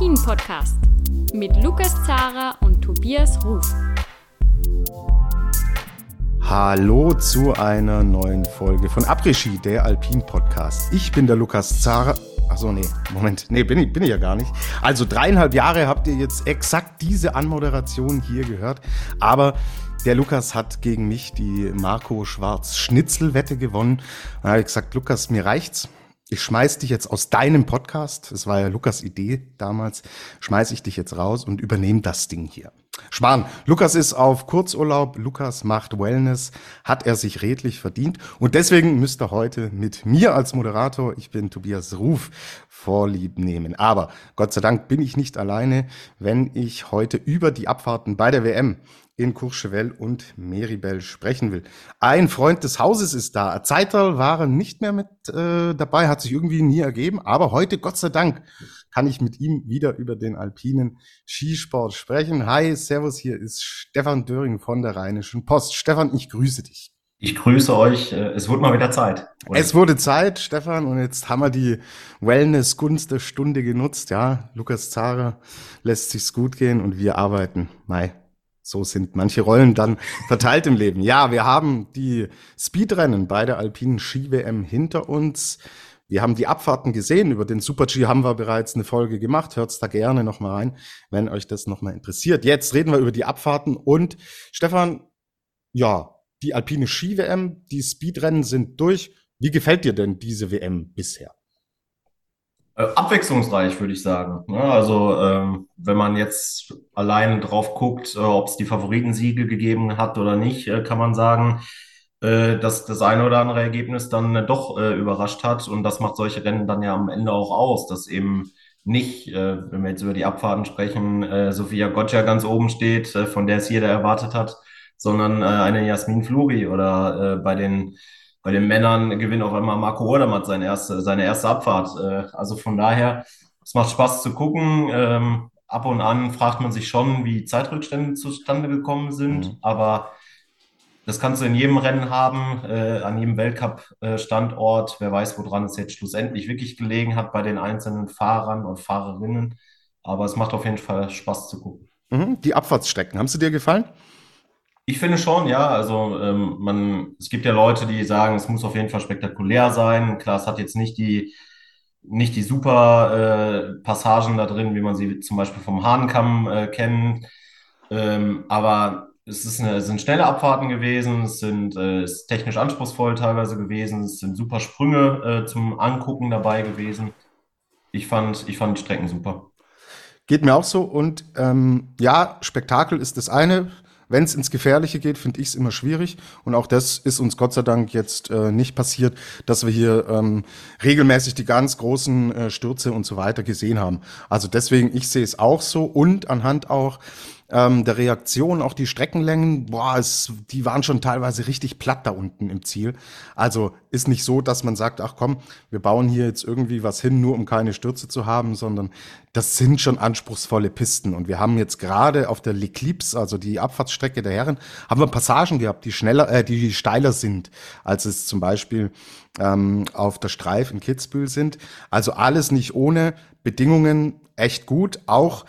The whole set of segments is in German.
Après-Ski, der Alpin-Podcast mit Lukas Zara und Tobias Ruf. Hallo zu einer neuen Folge von Après-Ski, der Alpin-Podcast. Ich bin der Lukas Zara. Achso, nee, Moment. Nee, bin ich, bin ich ja gar nicht. Also dreieinhalb Jahre habt ihr jetzt exakt diese Anmoderation hier gehört. Aber der Lukas hat gegen mich die Marco Schwarz-Schnitzel-Wette gewonnen. Da habe ich gesagt, Lukas, mir reicht's ich schmeiß dich jetzt aus deinem Podcast, das war ja Lukas Idee damals, schmeiß ich dich jetzt raus und übernehme das Ding hier. Schwan, Lukas ist auf Kurzurlaub, Lukas macht Wellness, hat er sich redlich verdient und deswegen müsst ihr heute mit mir als Moderator, ich bin Tobias Ruf, Vorlieb nehmen. Aber Gott sei Dank bin ich nicht alleine, wenn ich heute über die Abfahrten bei der WM in Courchevel und Meribel sprechen will. Ein Freund des Hauses ist da. Zeitl waren nicht mehr mit äh, dabei, hat sich irgendwie nie ergeben, aber heute, Gott sei Dank, kann ich mit ihm wieder über den alpinen Skisport sprechen. Hi, Servus, hier ist Stefan Döring von der Rheinischen Post. Stefan, ich grüße dich. Ich grüße euch. Äh, es wurde mal wieder Zeit. Oder? Es wurde Zeit, Stefan, und jetzt haben wir die Wellness-Gunst der Stunde genutzt. Ja, Lukas Zara lässt sich's gut gehen und wir arbeiten. Mai, so sind manche Rollen dann verteilt im Leben. Ja, wir haben die Speedrennen bei der alpinen Ski-WM hinter uns. Wir haben die Abfahrten gesehen. Über den Super-G haben wir bereits eine Folge gemacht. Hört's da gerne nochmal rein, wenn euch das nochmal interessiert. Jetzt reden wir über die Abfahrten und Stefan, ja, die alpine Ski-WM, die Speedrennen sind durch. Wie gefällt dir denn diese WM bisher? Äh, abwechslungsreich, würde ich sagen. Also ähm, wenn man jetzt allein drauf guckt, äh, ob es die Favoritensiege gegeben hat oder nicht, äh, kann man sagen, dass das eine oder andere Ergebnis dann doch überrascht hat. Und das macht solche Rennen dann ja am Ende auch aus, dass eben nicht, wenn wir jetzt über die Abfahrten sprechen, Sophia Gotcha ganz oben steht, von der es jeder erwartet hat, sondern eine Jasmin Fluri oder bei den bei den Männern gewinnt auf einmal Marco Odermatt seine erste, seine erste Abfahrt. Äh, also von daher, es macht Spaß zu gucken. Ähm, ab und an fragt man sich schon, wie Zeitrückstände zustande gekommen sind, mhm. aber das kannst du in jedem Rennen haben, äh, an jedem Weltcup-Standort. Wer weiß, woran es jetzt schlussendlich wirklich gelegen hat bei den einzelnen Fahrern und Fahrerinnen. Aber es macht auf jeden Fall Spaß zu gucken. Mhm. Die Abfahrtsstrecken, haben sie dir gefallen? Ich finde schon, ja. Also ähm, man, es gibt ja Leute, die sagen, es muss auf jeden Fall spektakulär sein. Klar, es hat jetzt nicht die, nicht die super äh, Passagen da drin, wie man sie zum Beispiel vom Hahnkamm äh, kennt. Ähm, aber es, ist eine, es sind schnelle Abfahrten gewesen, es sind äh, es ist technisch anspruchsvoll teilweise gewesen, es sind super Sprünge äh, zum Angucken dabei gewesen. Ich fand, ich fand die Strecken super. Geht mir auch so. Und ähm, ja, Spektakel ist das eine. Wenn es ins Gefährliche geht, finde ich es immer schwierig. Und auch das ist uns Gott sei Dank jetzt äh, nicht passiert, dass wir hier ähm, regelmäßig die ganz großen äh, Stürze und so weiter gesehen haben. Also deswegen, ich sehe es auch so und anhand auch ähm, der Reaktion, auch die Streckenlängen, boah, es, die waren schon teilweise richtig platt da unten im Ziel. Also ist nicht so, dass man sagt, ach komm, wir bauen hier jetzt irgendwie was hin, nur um keine Stürze zu haben, sondern das sind schon anspruchsvolle Pisten. Und wir haben jetzt gerade auf der L'Eclipse, also die Abfahrtsstrecke der Herren, haben wir Passagen gehabt, die schneller, äh, die steiler sind, als es zum Beispiel ähm, auf der Streif in Kitzbühel sind. Also alles nicht ohne Bedingungen echt gut. Auch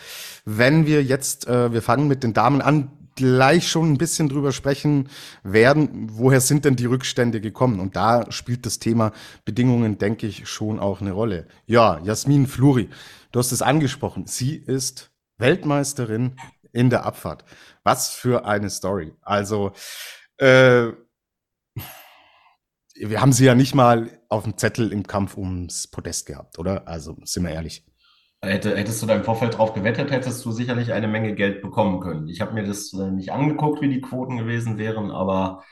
wenn wir jetzt, äh, wir fangen mit den Damen an, gleich schon ein bisschen drüber sprechen werden, woher sind denn die Rückstände gekommen? Und da spielt das Thema Bedingungen, denke ich, schon auch eine Rolle. Ja, Jasmin Fluri, du hast es angesprochen. Sie ist Weltmeisterin in der Abfahrt. Was für eine Story. Also, äh, wir haben sie ja nicht mal auf dem Zettel im Kampf ums Podest gehabt, oder? Also, sind wir ehrlich. Hätte, hättest du da im Vorfeld drauf gewettet, hättest du sicherlich eine Menge Geld bekommen können. Ich habe mir das äh, nicht angeguckt, wie die Quoten gewesen wären, aber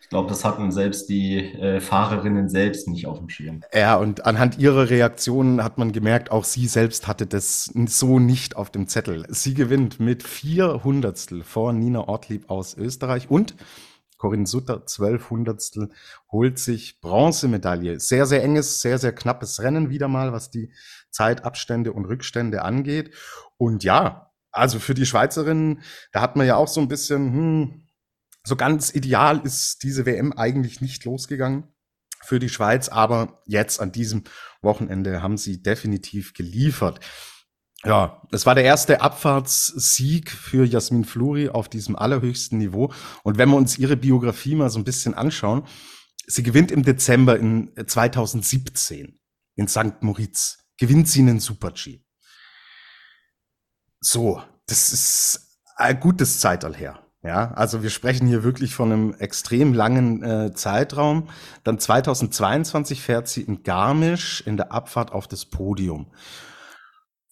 ich glaube, das hatten selbst die äh, Fahrerinnen selbst nicht auf dem Schirm. Ja, und anhand ihrer Reaktionen hat man gemerkt, auch sie selbst hatte das so nicht auf dem Zettel. Sie gewinnt mit vier Hundertstel vor Nina Ortlieb aus Österreich und Corinne Sutter, zwölf Hundertstel, holt sich Bronzemedaille. Sehr, sehr enges, sehr, sehr knappes Rennen wieder mal, was die Zeitabstände und Rückstände angeht. Und ja, also für die Schweizerinnen, da hat man ja auch so ein bisschen, hm, so ganz ideal ist diese WM eigentlich nicht losgegangen. für die Schweiz, aber jetzt an diesem Wochenende haben sie definitiv geliefert. Ja, es war der erste Abfahrtssieg für Jasmin Fluri auf diesem allerhöchsten Niveau. Und wenn wir uns ihre Biografie mal so ein bisschen anschauen, sie gewinnt im Dezember in 2017 in St. Moritz, gewinnt sie einen Super-G. So, das ist ein gutes Zeitalter her. Ja, also wir sprechen hier wirklich von einem extrem langen äh, Zeitraum. Dann 2022 fährt sie in Garmisch in der Abfahrt auf das Podium.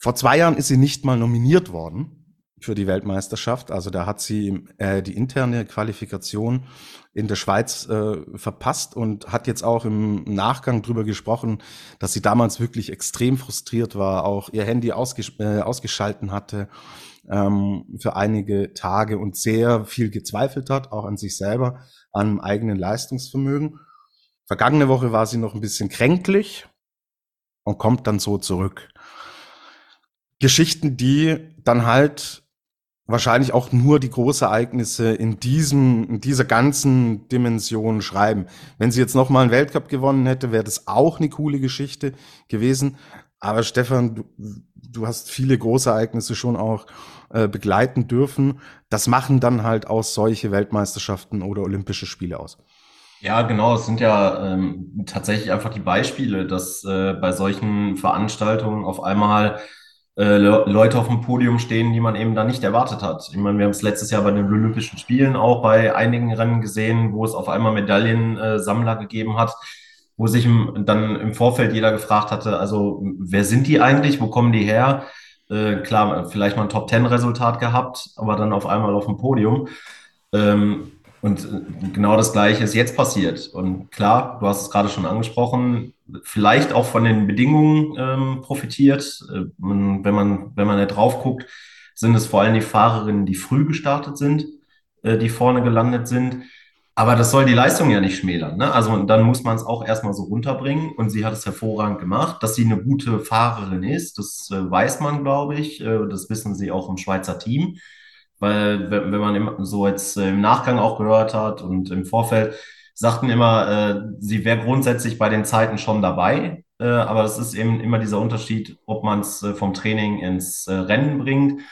Vor zwei Jahren ist sie nicht mal nominiert worden für die Weltmeisterschaft. Also da hat sie äh, die interne Qualifikation in der Schweiz äh, verpasst und hat jetzt auch im Nachgang drüber gesprochen, dass sie damals wirklich extrem frustriert war, auch ihr Handy ausges äh, ausgeschalten hatte ähm, für einige Tage und sehr viel gezweifelt hat, auch an sich selber, an eigenen Leistungsvermögen. Vergangene Woche war sie noch ein bisschen kränklich und kommt dann so zurück. Geschichten, die dann halt wahrscheinlich auch nur die Großereignisse in diesem, in dieser ganzen Dimension schreiben. Wenn sie jetzt noch mal einen Weltcup gewonnen hätte, wäre das auch eine coole Geschichte gewesen. Aber Stefan, du, du hast viele Großereignisse schon auch äh, begleiten dürfen. Das machen dann halt auch solche Weltmeisterschaften oder Olympische Spiele aus. Ja, genau. Es sind ja ähm, tatsächlich einfach die Beispiele, dass äh, bei solchen Veranstaltungen auf einmal äh, Leute auf dem Podium stehen, die man eben da nicht erwartet hat. Ich meine, wir haben es letztes Jahr bei den Olympischen Spielen auch bei einigen Rennen gesehen, wo es auf einmal Medaillensammler äh, gegeben hat, wo sich dann im Vorfeld jeder gefragt hatte, also wer sind die eigentlich, wo kommen die her? Äh, klar, vielleicht mal ein Top-10-Resultat gehabt, aber dann auf einmal auf dem Podium. Ähm, und äh, genau das Gleiche ist jetzt passiert. Und klar, du hast es gerade schon angesprochen, vielleicht auch von den Bedingungen ähm, profitiert. Äh, wenn man, wenn man da drauf guckt, sind es vor allem die Fahrerinnen, die früh gestartet sind, äh, die vorne gelandet sind. Aber das soll die Leistung ja nicht schmälern. Ne? Also dann muss man es auch erstmal so runterbringen. Und sie hat es hervorragend gemacht. Dass sie eine gute Fahrerin ist, das äh, weiß man, glaube ich. Äh, das wissen sie auch im Schweizer Team. Weil wenn, man so jetzt äh, im Nachgang auch gehört hat und im Vorfeld, sagten immer, äh, sie wäre grundsätzlich bei den Zeiten schon dabei. Äh, aber es ist eben immer dieser Unterschied, ob man es äh, vom Training ins äh, Rennen bringt.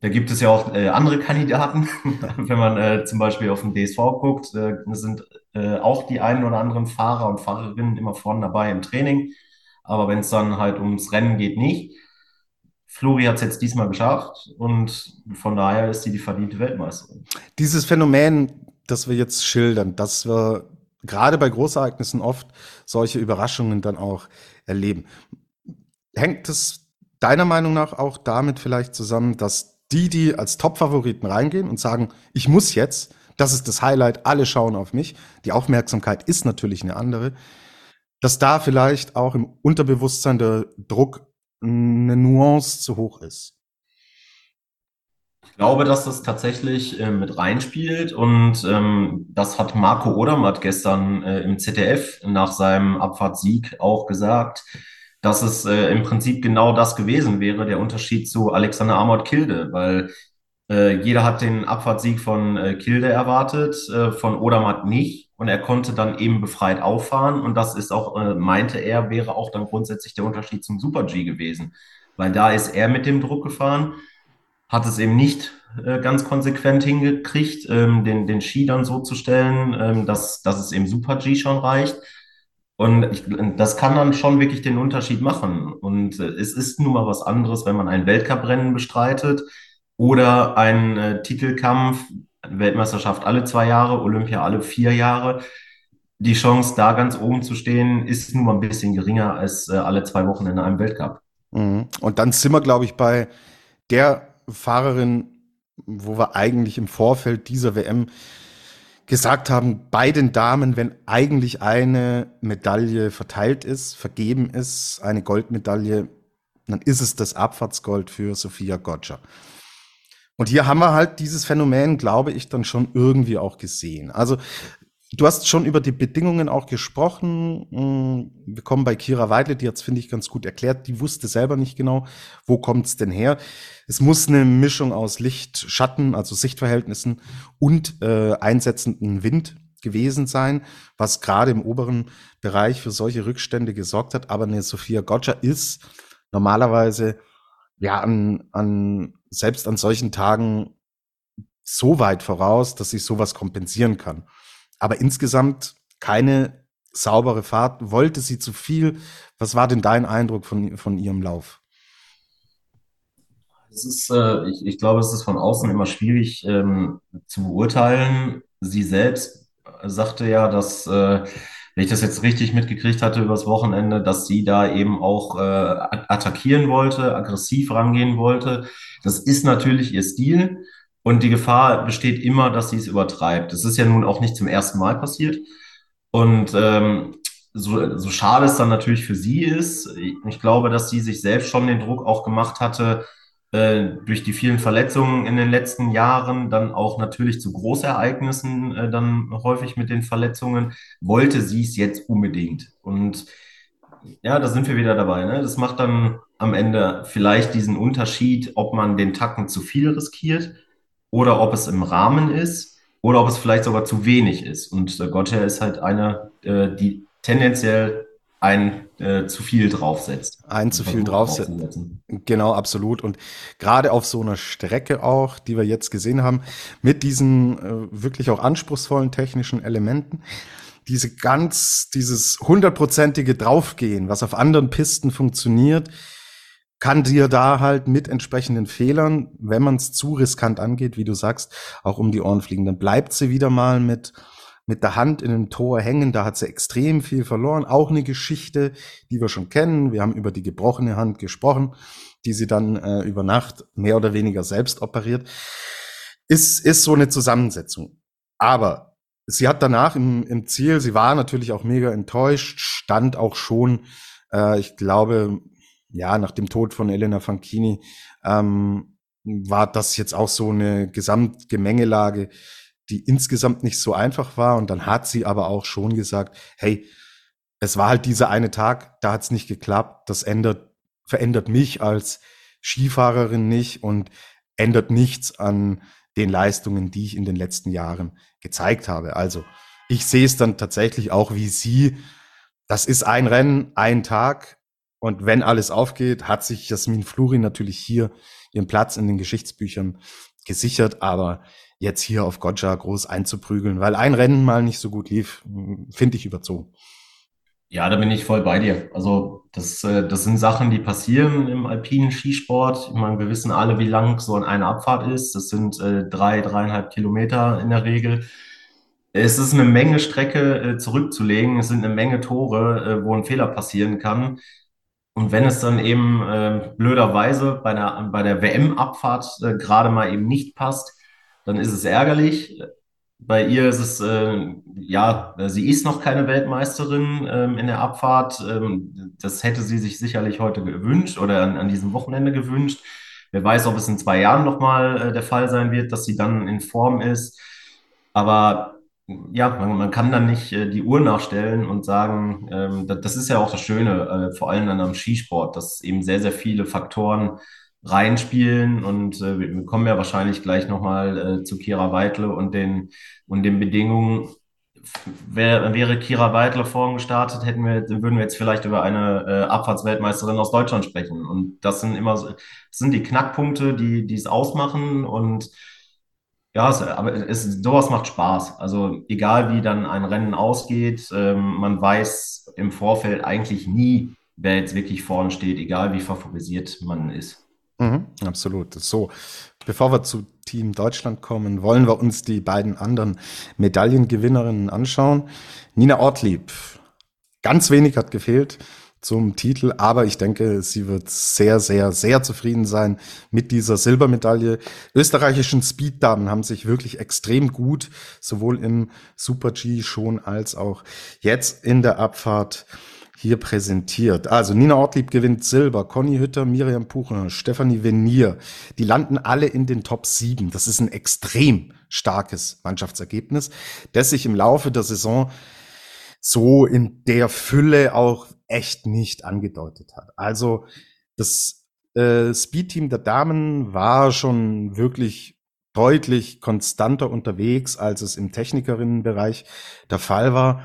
Da gibt es ja auch andere Kandidaten. Wenn man äh, zum Beispiel auf den DSV guckt, sind äh, auch die einen oder anderen Fahrer und Fahrerinnen immer vorne dabei im Training. Aber wenn es dann halt ums Rennen geht, nicht. Flori hat es jetzt diesmal geschafft und von daher ist sie die verdiente Weltmeisterin. Dieses Phänomen, das wir jetzt schildern, dass wir gerade bei Großereignissen oft solche Überraschungen dann auch erleben. Hängt es deiner Meinung nach auch damit vielleicht zusammen, dass die, die als Top-Favoriten reingehen und sagen, ich muss jetzt, das ist das Highlight, alle schauen auf mich, die Aufmerksamkeit ist natürlich eine andere, dass da vielleicht auch im Unterbewusstsein der Druck eine Nuance zu hoch ist. Ich glaube, dass das tatsächlich äh, mit reinspielt und ähm, das hat Marco Odermatt gestern äh, im ZDF nach seinem Abfahrtssieg auch gesagt, dass es äh, im Prinzip genau das gewesen wäre, der Unterschied zu Alexander Amort Kilde, weil äh, jeder hat den Abfahrtssieg von äh, Kilde erwartet, äh, von Odermatt nicht und er konnte dann eben befreit auffahren und das ist auch, äh, meinte er, wäre auch dann grundsätzlich der Unterschied zum Super G gewesen, weil da ist er mit dem Druck gefahren, hat es eben nicht äh, ganz konsequent hingekriegt, ähm, den, den Ski dann so zu stellen, ähm, dass, dass es eben Super G schon reicht. Und ich, das kann dann schon wirklich den Unterschied machen. Und äh, es ist nun mal was anderes, wenn man ein Weltcuprennen bestreitet oder einen äh, Titelkampf, Weltmeisterschaft alle zwei Jahre, Olympia alle vier Jahre. Die Chance, da ganz oben zu stehen, ist nun mal ein bisschen geringer als äh, alle zwei Wochen in einem Weltcup. Mhm. Und dann sind wir, glaube ich, bei der Fahrerin, wo wir eigentlich im Vorfeld dieser WM gesagt haben, bei den Damen, wenn eigentlich eine Medaille verteilt ist, vergeben ist, eine Goldmedaille, dann ist es das Abfahrtsgold für Sophia Gotcha. Und hier haben wir halt dieses Phänomen, glaube ich, dann schon irgendwie auch gesehen. Also du hast schon über die Bedingungen auch gesprochen. Hm, wir kommen bei Kira Weidle, die hat es, finde ich, ganz gut erklärt. Die wusste selber nicht genau, wo kommt es denn her. Es muss eine Mischung aus Licht, Schatten, also Sichtverhältnissen und äh, einsetzenden Wind gewesen sein, was gerade im oberen Bereich für solche Rückstände gesorgt hat. Aber eine Sophia Gotcha ist normalerweise ja an, an selbst an solchen Tagen so weit voraus, dass sie sowas kompensieren kann. Aber insgesamt keine saubere Fahrt. Wollte sie zu viel? Was war denn dein Eindruck von, von ihrem Lauf? Es ist, äh, ich, ich glaube, es ist von außen immer schwierig ähm, zu beurteilen. Sie selbst sagte ja, dass, äh, wenn ich das jetzt richtig mitgekriegt hatte übers Wochenende, dass sie da eben auch äh, attackieren wollte, aggressiv rangehen wollte. Das ist natürlich ihr Stil und die Gefahr besteht immer, dass sie es übertreibt. Das ist ja nun auch nicht zum ersten Mal passiert. Und ähm, so, so schade es dann natürlich für sie ist, ich glaube, dass sie sich selbst schon den Druck auch gemacht hatte, äh, durch die vielen Verletzungen in den letzten Jahren, dann auch natürlich zu Großereignissen, äh, dann häufig mit den Verletzungen, wollte sie es jetzt unbedingt. Und ja, da sind wir wieder dabei. Ne? Das macht dann am Ende vielleicht diesen Unterschied, ob man den Tacken zu viel riskiert oder ob es im Rahmen ist oder ob es vielleicht sogar zu wenig ist. Und äh, Gotther ist halt einer, äh, die tendenziell ein äh, zu viel draufsetzt. Ein zu viel draufsetzen. Genau, absolut. Und gerade auf so einer Strecke auch, die wir jetzt gesehen haben, mit diesen äh, wirklich auch anspruchsvollen technischen Elementen, diese ganz, dieses hundertprozentige Draufgehen, was auf anderen Pisten funktioniert, kann dir da halt mit entsprechenden Fehlern, wenn man es zu riskant angeht, wie du sagst, auch um die Ohren fliegen. Dann bleibt sie wieder mal mit mit der Hand in einem Tor hängen. Da hat sie extrem viel verloren. Auch eine Geschichte, die wir schon kennen. Wir haben über die gebrochene Hand gesprochen, die sie dann äh, über Nacht mehr oder weniger selbst operiert. Ist, ist so eine Zusammensetzung. Aber sie hat danach im, im Ziel, sie war natürlich auch mega enttäuscht, stand auch schon, äh, ich glaube, ja, nach dem Tod von Elena Fanchini, ähm, war das jetzt auch so eine Gesamtgemengelage, die insgesamt nicht so einfach war. Und dann hat sie aber auch schon gesagt, hey, es war halt dieser eine Tag, da hat es nicht geklappt. Das ändert, verändert mich als Skifahrerin nicht und ändert nichts an den Leistungen, die ich in den letzten Jahren gezeigt habe. Also ich sehe es dann tatsächlich auch wie sie. Das ist ein Rennen, ein Tag. Und wenn alles aufgeht, hat sich Jasmin Fluri natürlich hier ihren Platz in den Geschichtsbüchern gesichert. Aber jetzt hier auf Gotcha groß einzuprügeln, weil ein Rennen mal nicht so gut lief, finde ich überzogen. Ja, da bin ich voll bei dir. Also das, äh, das sind Sachen, die passieren im alpinen Skisport. Ich meine, wir wissen alle, wie lang so eine Abfahrt ist. Das sind äh, drei, dreieinhalb Kilometer in der Regel. Es ist eine Menge Strecke äh, zurückzulegen. Es sind eine Menge Tore, wo ein Fehler passieren kann. Und wenn es dann eben äh, blöderweise bei der, bei der WM-Abfahrt gerade mal eben nicht passt, dann ist es ärgerlich. Bei ihr ist es, äh, ja, sie ist noch keine Weltmeisterin ähm, in der Abfahrt. Ähm, das hätte sie sich sicherlich heute gewünscht oder an, an diesem Wochenende gewünscht. Wer weiß, ob es in zwei Jahren nochmal äh, der Fall sein wird, dass sie dann in Form ist. Aber ja, man, man kann dann nicht äh, die Uhr nachstellen und sagen, ähm, das, das, ist ja auch das Schöne, äh, vor allem dann am Skisport, dass eben sehr, sehr viele Faktoren reinspielen. Und äh, wir kommen ja wahrscheinlich gleich nochmal äh, zu Kira Weitle und den, und den Bedingungen. Wär, wäre Kira Weitle vorn gestartet, hätten wir, würden wir jetzt vielleicht über eine äh, Abfahrtsweltmeisterin aus Deutschland sprechen. Und das sind immer das sind die Knackpunkte, die, die es ausmachen. Und ja, es, aber es, sowas macht Spaß. Also egal wie dann ein Rennen ausgeht, ähm, man weiß im Vorfeld eigentlich nie, wer jetzt wirklich vorn steht, egal wie favorisiert man ist. Mhm, absolut. So, bevor wir zu Team Deutschland kommen, wollen wir uns die beiden anderen Medaillengewinnerinnen anschauen. Nina Ortlieb, ganz wenig hat gefehlt zum Titel, aber ich denke, sie wird sehr, sehr, sehr zufrieden sein mit dieser Silbermedaille. Österreichischen Speeddamen haben sich wirklich extrem gut sowohl im Super G schon als auch jetzt in der Abfahrt hier präsentiert. Also Nina Ortlieb gewinnt Silber, Conny Hütter, Miriam Puchen, Stefanie Venier. Die landen alle in den Top 7. Das ist ein extrem starkes Mannschaftsergebnis, das sich im Laufe der Saison so in der Fülle auch echt nicht angedeutet hat. Also das äh, Speedteam der Damen war schon wirklich deutlich konstanter unterwegs, als es im Technikerinnenbereich der Fall war.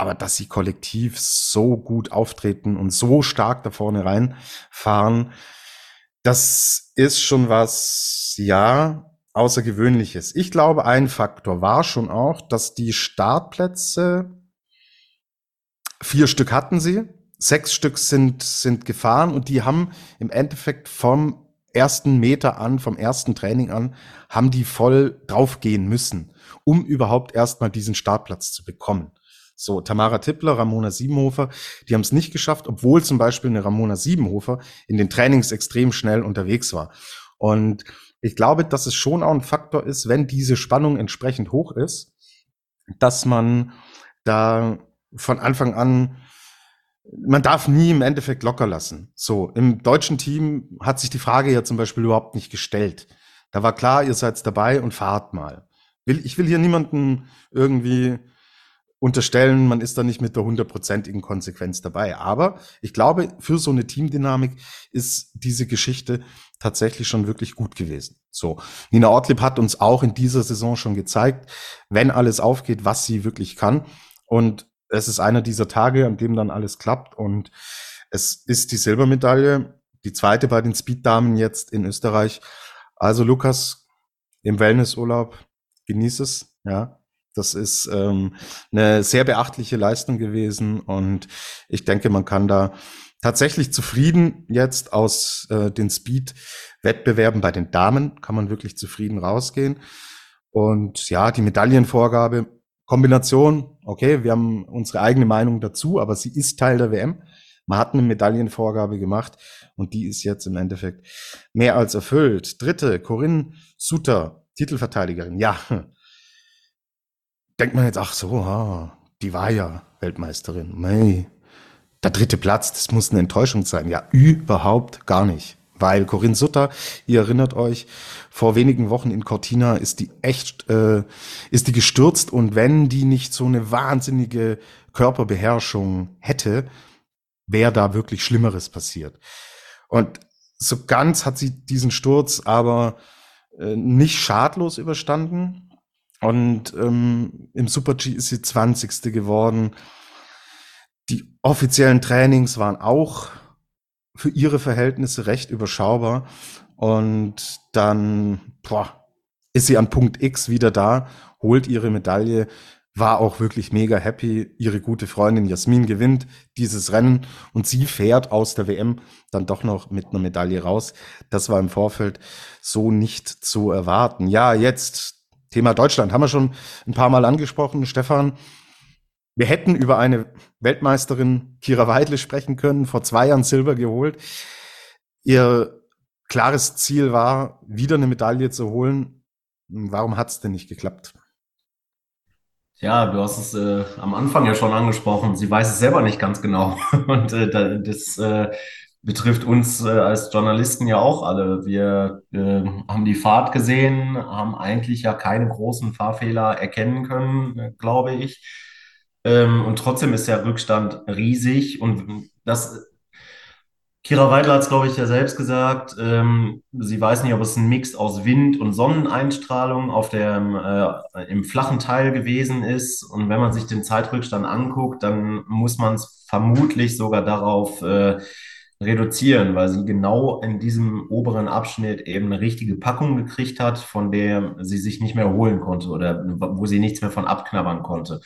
Aber dass sie kollektiv so gut auftreten und so stark da vorne reinfahren, das ist schon was, ja, Außergewöhnliches. Ich glaube, ein Faktor war schon auch, dass die Startplätze, vier Stück hatten sie, sechs Stück sind, sind gefahren und die haben im Endeffekt vom ersten Meter an, vom ersten Training an, haben die voll draufgehen müssen, um überhaupt erstmal diesen Startplatz zu bekommen. So, Tamara Tippler, Ramona Siebenhofer, die haben es nicht geschafft, obwohl zum Beispiel eine Ramona Siebenhofer in den Trainings extrem schnell unterwegs war. Und ich glaube, dass es schon auch ein Faktor ist, wenn diese Spannung entsprechend hoch ist, dass man da von Anfang an man darf nie im Endeffekt locker lassen. So, im deutschen Team hat sich die Frage ja zum Beispiel überhaupt nicht gestellt. Da war klar, ihr seid dabei und fahrt mal. Ich will hier niemanden irgendwie unterstellen, man ist da nicht mit der hundertprozentigen Konsequenz dabei. Aber ich glaube, für so eine Teamdynamik ist diese Geschichte tatsächlich schon wirklich gut gewesen. So. Nina Ortlieb hat uns auch in dieser Saison schon gezeigt, wenn alles aufgeht, was sie wirklich kann. Und es ist einer dieser Tage, an dem dann alles klappt und es ist die Silbermedaille, die zweite bei den Speeddamen jetzt in Österreich. Also Lukas, im Wellnessurlaub, genieß es, ja. Das ist ähm, eine sehr beachtliche Leistung gewesen und ich denke, man kann da tatsächlich zufrieden jetzt aus äh, den Speed-Wettbewerben bei den Damen, kann man wirklich zufrieden rausgehen. Und ja, die Medaillenvorgabe Kombination, okay, wir haben unsere eigene Meinung dazu, aber sie ist Teil der WM. Man hat eine Medaillenvorgabe gemacht und die ist jetzt im Endeffekt mehr als erfüllt. Dritte, Corinne Suter, Titelverteidigerin. Ja, denkt man jetzt, ach so, ah, die war ja Weltmeisterin. Nee, der dritte Platz, das muss eine Enttäuschung sein. Ja, überhaupt gar nicht. Weil Corinne Sutter, ihr erinnert euch, vor wenigen Wochen in Cortina ist die echt, äh, ist die gestürzt und wenn die nicht so eine wahnsinnige Körperbeherrschung hätte, wäre da wirklich Schlimmeres passiert. Und so ganz hat sie diesen Sturz aber äh, nicht schadlos überstanden. Und ähm, im Super G ist sie 20. geworden. Die offiziellen Trainings waren auch für ihre Verhältnisse recht überschaubar. Und dann boah, ist sie an Punkt X wieder da, holt ihre Medaille, war auch wirklich mega happy. Ihre gute Freundin Jasmin gewinnt dieses Rennen und sie fährt aus der WM dann doch noch mit einer Medaille raus. Das war im Vorfeld so nicht zu erwarten. Ja, jetzt Thema Deutschland haben wir schon ein paar Mal angesprochen. Stefan, wir hätten über eine Weltmeisterin Kira Weidle sprechen können, vor zwei Jahren Silber geholt. Ihr klares Ziel war, wieder eine Medaille zu holen. Warum hat es denn nicht geklappt? Ja, du hast es äh, am Anfang ja schon angesprochen. Sie weiß es selber nicht ganz genau. Und äh, das äh, betrifft uns äh, als Journalisten ja auch alle. Wir äh, haben die Fahrt gesehen, haben eigentlich ja keine großen Fahrfehler erkennen können, glaube ich. Ähm, und trotzdem ist der Rückstand riesig. Und das, Kira Weidler hat es, glaube ich, ja selbst gesagt. Ähm, sie weiß nicht, ob es ein Mix aus Wind und Sonneneinstrahlung auf der, äh, im flachen Teil gewesen ist. Und wenn man sich den Zeitrückstand anguckt, dann muss man es vermutlich sogar darauf äh, reduzieren, weil sie genau in diesem oberen Abschnitt eben eine richtige Packung gekriegt hat, von der sie sich nicht mehr erholen konnte oder wo sie nichts mehr von abknabbern konnte.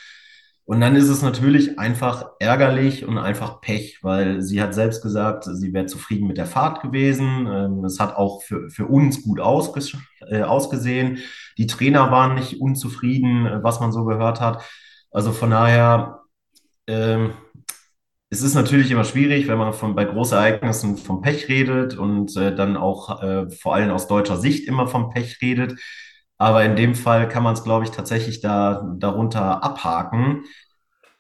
Und dann ist es natürlich einfach ärgerlich und einfach Pech, weil sie hat selbst gesagt, sie wäre zufrieden mit der Fahrt gewesen. Ähm, es hat auch für, für uns gut ausges äh, ausgesehen. Die Trainer waren nicht unzufrieden, was man so gehört hat. Also von daher, ähm, es ist natürlich immer schwierig, wenn man von, bei Großereignissen vom Pech redet und äh, dann auch äh, vor allem aus deutscher Sicht immer vom Pech redet. Aber in dem Fall kann man es, glaube ich, tatsächlich da, darunter abhaken,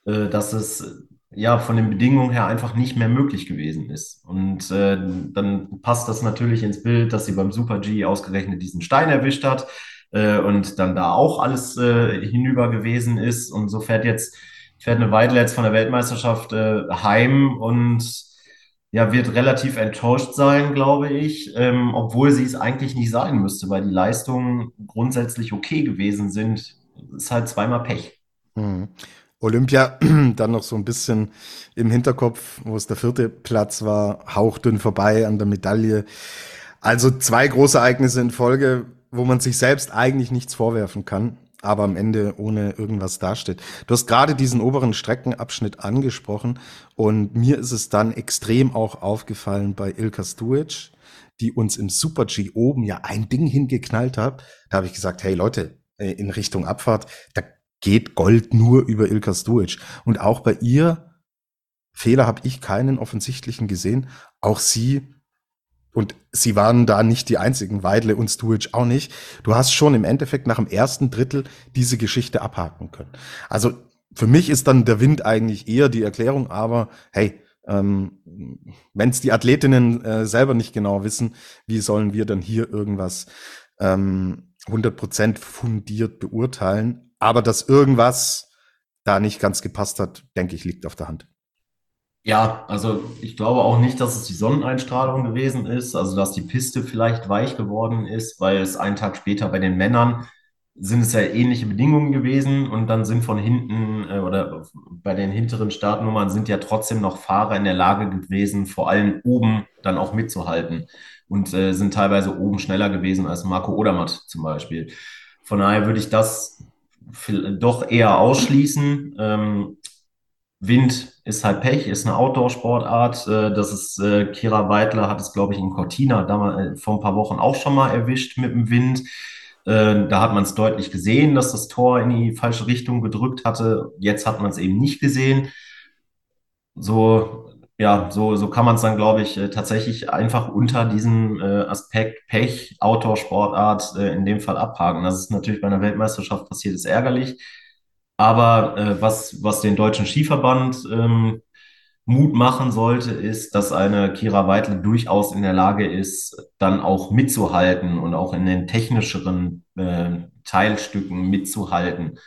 äh, dass es ja von den Bedingungen her einfach nicht mehr möglich gewesen ist. Und äh, dann passt das natürlich ins Bild, dass sie beim Super G ausgerechnet diesen Stein erwischt hat äh, und dann da auch alles äh, hinüber gewesen ist. Und so fährt jetzt, fährt eine Weidel jetzt von der Weltmeisterschaft äh, heim und ja, wird relativ enttäuscht sein, glaube ich, ähm, obwohl sie es eigentlich nicht sein müsste, weil die Leistungen grundsätzlich okay gewesen sind. Ist halt zweimal Pech. Hm. Olympia dann noch so ein bisschen im Hinterkopf, wo es der vierte Platz war, hauchdünn vorbei an der Medaille. Also zwei große Ereignisse in Folge, wo man sich selbst eigentlich nichts vorwerfen kann aber am Ende ohne irgendwas dasteht. Du hast gerade diesen oberen Streckenabschnitt angesprochen und mir ist es dann extrem auch aufgefallen bei Ilka Stuic, die uns im Super G oben ja ein Ding hingeknallt hat. Da habe ich gesagt, hey Leute, äh, in Richtung Abfahrt, da geht Gold nur über Ilka Stuic. Und auch bei ihr, Fehler habe ich keinen offensichtlichen gesehen. Auch sie und sie waren da nicht die einzigen, Weidle und Stuic auch nicht. Du hast schon im Endeffekt nach dem ersten Drittel diese Geschichte abhaken können. Also für mich ist dann der Wind eigentlich eher die Erklärung, aber hey, ähm, wenn es die Athletinnen äh, selber nicht genau wissen, wie sollen wir dann hier irgendwas ähm, 100% fundiert beurteilen? Aber dass irgendwas da nicht ganz gepasst hat, denke ich, liegt auf der Hand. Ja, also ich glaube auch nicht, dass es die Sonneneinstrahlung gewesen ist, also dass die Piste vielleicht weich geworden ist, weil es einen Tag später bei den Männern sind es ja ähnliche Bedingungen gewesen und dann sind von hinten äh, oder bei den hinteren Startnummern sind ja trotzdem noch Fahrer in der Lage gewesen, vor allem oben dann auch mitzuhalten und äh, sind teilweise oben schneller gewesen als Marco Odermatt zum Beispiel. Von daher würde ich das doch eher ausschließen. Ähm, Wind ist halt Pech, ist eine Outdoor-Sportart. Äh, das ist, äh, Kira Weidler hat es, glaube ich, in Cortina damals, äh, vor ein paar Wochen auch schon mal erwischt mit dem Wind. Da hat man es deutlich gesehen, dass das Tor in die falsche Richtung gedrückt hatte. Jetzt hat man es eben nicht gesehen. So, ja, so, so kann man es dann, glaube ich, tatsächlich einfach unter diesem Aspekt Pech, Outdoor-Sportart in dem Fall abhaken. Das ist natürlich bei einer Weltmeisterschaft passiert, ist ärgerlich. Aber äh, was, was den Deutschen Skiverband ähm, Mut machen sollte, ist, dass eine Kira Weidle durchaus in der Lage ist, dann auch mitzuhalten und auch in den technischeren äh, Teilstücken mitzuhalten.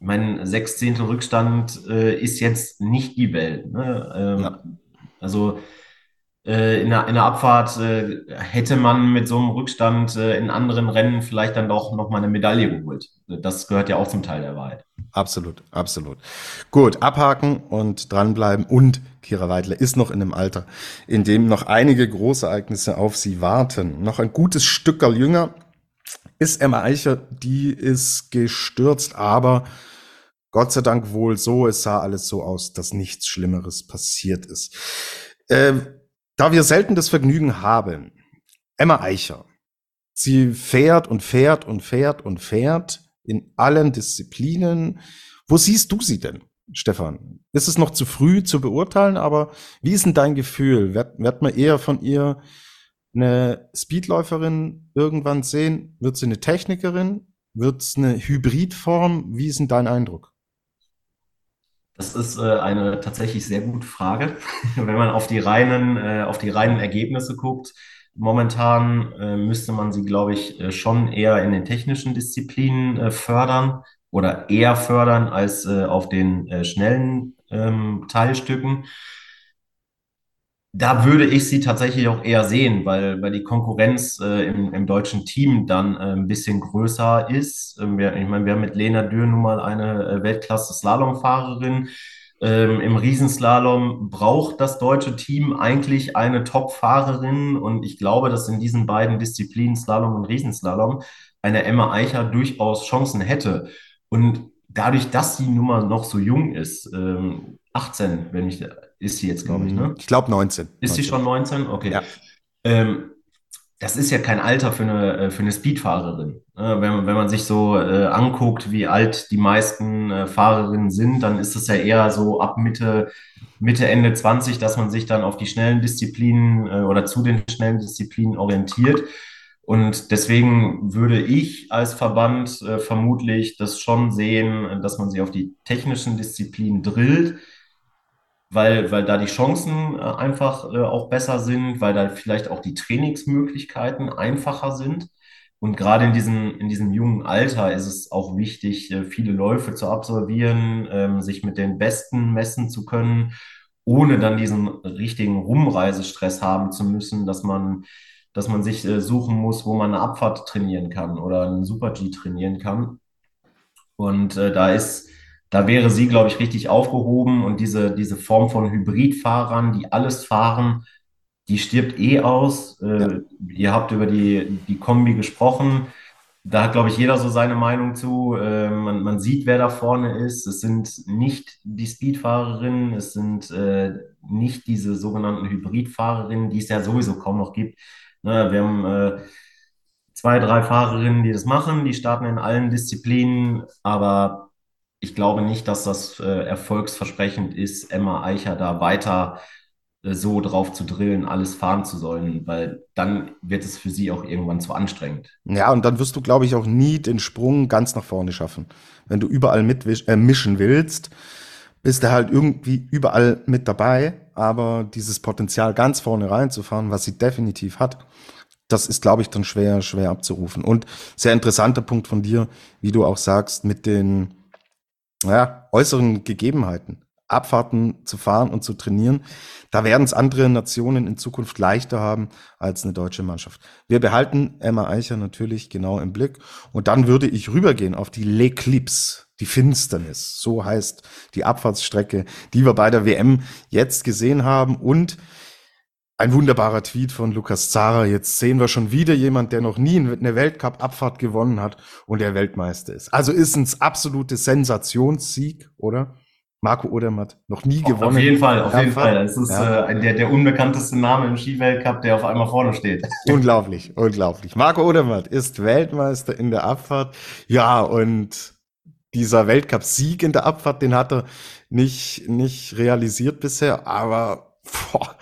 Mein Sechzehntel Rückstand äh, ist jetzt nicht die Welt. Ne? Ähm, ja. Also äh, in, der, in der Abfahrt äh, hätte man mit so einem Rückstand äh, in anderen Rennen vielleicht dann doch noch mal eine Medaille geholt. Das gehört ja auch zum Teil der Wahrheit. Absolut, absolut. Gut, abhaken und dranbleiben. Und Kira Weidler ist noch in einem Alter, in dem noch einige Großereignisse auf sie warten. Noch ein gutes Stückerl jünger ist Emma Eicher, die ist gestürzt, aber Gott sei Dank wohl so, es sah alles so aus, dass nichts Schlimmeres passiert ist. Ähm, da wir selten das Vergnügen haben, Emma Eicher, sie fährt und fährt und fährt und fährt in allen Disziplinen. Wo siehst du sie denn, Stefan? Ist es noch zu früh zu beurteilen, aber wie ist denn dein Gefühl? Wird, wird man eher von ihr eine Speedläuferin irgendwann sehen? Wird sie eine Technikerin? Wird es eine Hybridform? Wie ist denn dein Eindruck? Das ist äh, eine tatsächlich sehr gute Frage. Wenn man auf die reinen, äh, auf die reinen Ergebnisse guckt, momentan äh, müsste man sie, glaube ich, äh, schon eher in den technischen Disziplinen äh, fördern oder eher fördern als äh, auf den schnellen ähm, Teilstücken da würde ich sie tatsächlich auch eher sehen, weil, weil die Konkurrenz äh, im, im deutschen Team dann äh, ein bisschen größer ist. Ähm, wir, ich meine, wir haben mit Lena Dürr nun mal eine äh, Weltklasse-Slalomfahrerin. Ähm, Im Riesenslalom braucht das deutsche Team eigentlich eine Top-Fahrerin und ich glaube, dass in diesen beiden Disziplinen, Slalom und Riesenslalom, eine Emma Eicher durchaus Chancen hätte. Und dadurch, dass die Nummer noch so jung ist, ähm, 18, wenn ich, ist sie jetzt, glaube ich, ne? Ich glaube 19. Ist sie schon 19? Okay. Ja. Ähm, das ist ja kein Alter für eine, äh, für eine Speedfahrerin. Wenn, man, wenn man sich so äh, anguckt, wie alt die meisten äh, Fahrerinnen sind, dann ist es ja eher so ab Mitte, Mitte, Ende 20, dass man sich dann auf die schnellen Disziplinen oder zu den schnellen Disziplinen orientiert. Und deswegen würde ich als Verband vermutlich das schon sehen, dass man sie auf die technischen Disziplinen drillt weil, weil da die Chancen äh, einfach äh, auch besser sind, weil da vielleicht auch die Trainingsmöglichkeiten einfacher sind. Und gerade in diesem, in diesem jungen Alter ist es auch wichtig, äh, viele Läufe zu absolvieren, ähm, sich mit den Besten messen zu können ohne dann diesen richtigen Rumreisestress haben zu müssen, dass man, dass man sich suchen muss, wo man eine Abfahrt trainieren kann oder einen Super-G trainieren kann. Und da ist, da wäre sie, glaube ich, richtig aufgehoben und diese, diese Form von Hybridfahrern, die alles fahren, die stirbt eh aus. Äh, ja. Ihr habt über die, die Kombi gesprochen. Da hat, glaube ich, jeder so seine Meinung zu. Äh, man, man sieht, wer da vorne ist. Es sind nicht die Speedfahrerinnen, es sind äh, nicht diese sogenannten Hybridfahrerinnen, die es ja sowieso kaum noch gibt. Ne, wir haben äh, zwei, drei Fahrerinnen, die das machen, die starten in allen Disziplinen, aber ich glaube nicht, dass das äh, erfolgsversprechend ist, Emma Eicher da weiter äh, so drauf zu drillen, alles fahren zu sollen, weil dann wird es für sie auch irgendwann zu anstrengend. Ja, und dann wirst du, glaube ich, auch nie den Sprung ganz nach vorne schaffen. Wenn du überall mitmischen äh, willst, bist du halt irgendwie überall mit dabei, aber dieses Potenzial ganz vorne reinzufahren, was sie definitiv hat, das ist, glaube ich, dann schwer, schwer abzurufen. Und sehr interessanter Punkt von dir, wie du auch sagst, mit den ja, äußeren Gegebenheiten. Abfahrten zu fahren und zu trainieren. Da werden es andere Nationen in Zukunft leichter haben als eine deutsche Mannschaft. Wir behalten Emma Eicher natürlich genau im Blick. Und dann würde ich rübergehen auf die L'Eclipse, die Finsternis. So heißt die Abfahrtsstrecke, die wir bei der WM jetzt gesehen haben. Und ein wunderbarer Tweet von Lukas Zara. Jetzt sehen wir schon wieder jemand, der noch nie eine Weltcup-Abfahrt gewonnen hat und der Weltmeister ist. Also ist ein absolutes Sensationssieg, oder? Marco Odermatt noch nie gewonnen. Auf jeden Fall, auf jeden Fall. Das ist ja. äh, der, der unbekannteste Name im Skiweltcup, der auf einmal vorne steht. Unglaublich, unglaublich. Marco Odermatt ist Weltmeister in der Abfahrt. Ja, und dieser Weltcup-Sieg in der Abfahrt, den hat er nicht, nicht realisiert bisher, aber boah,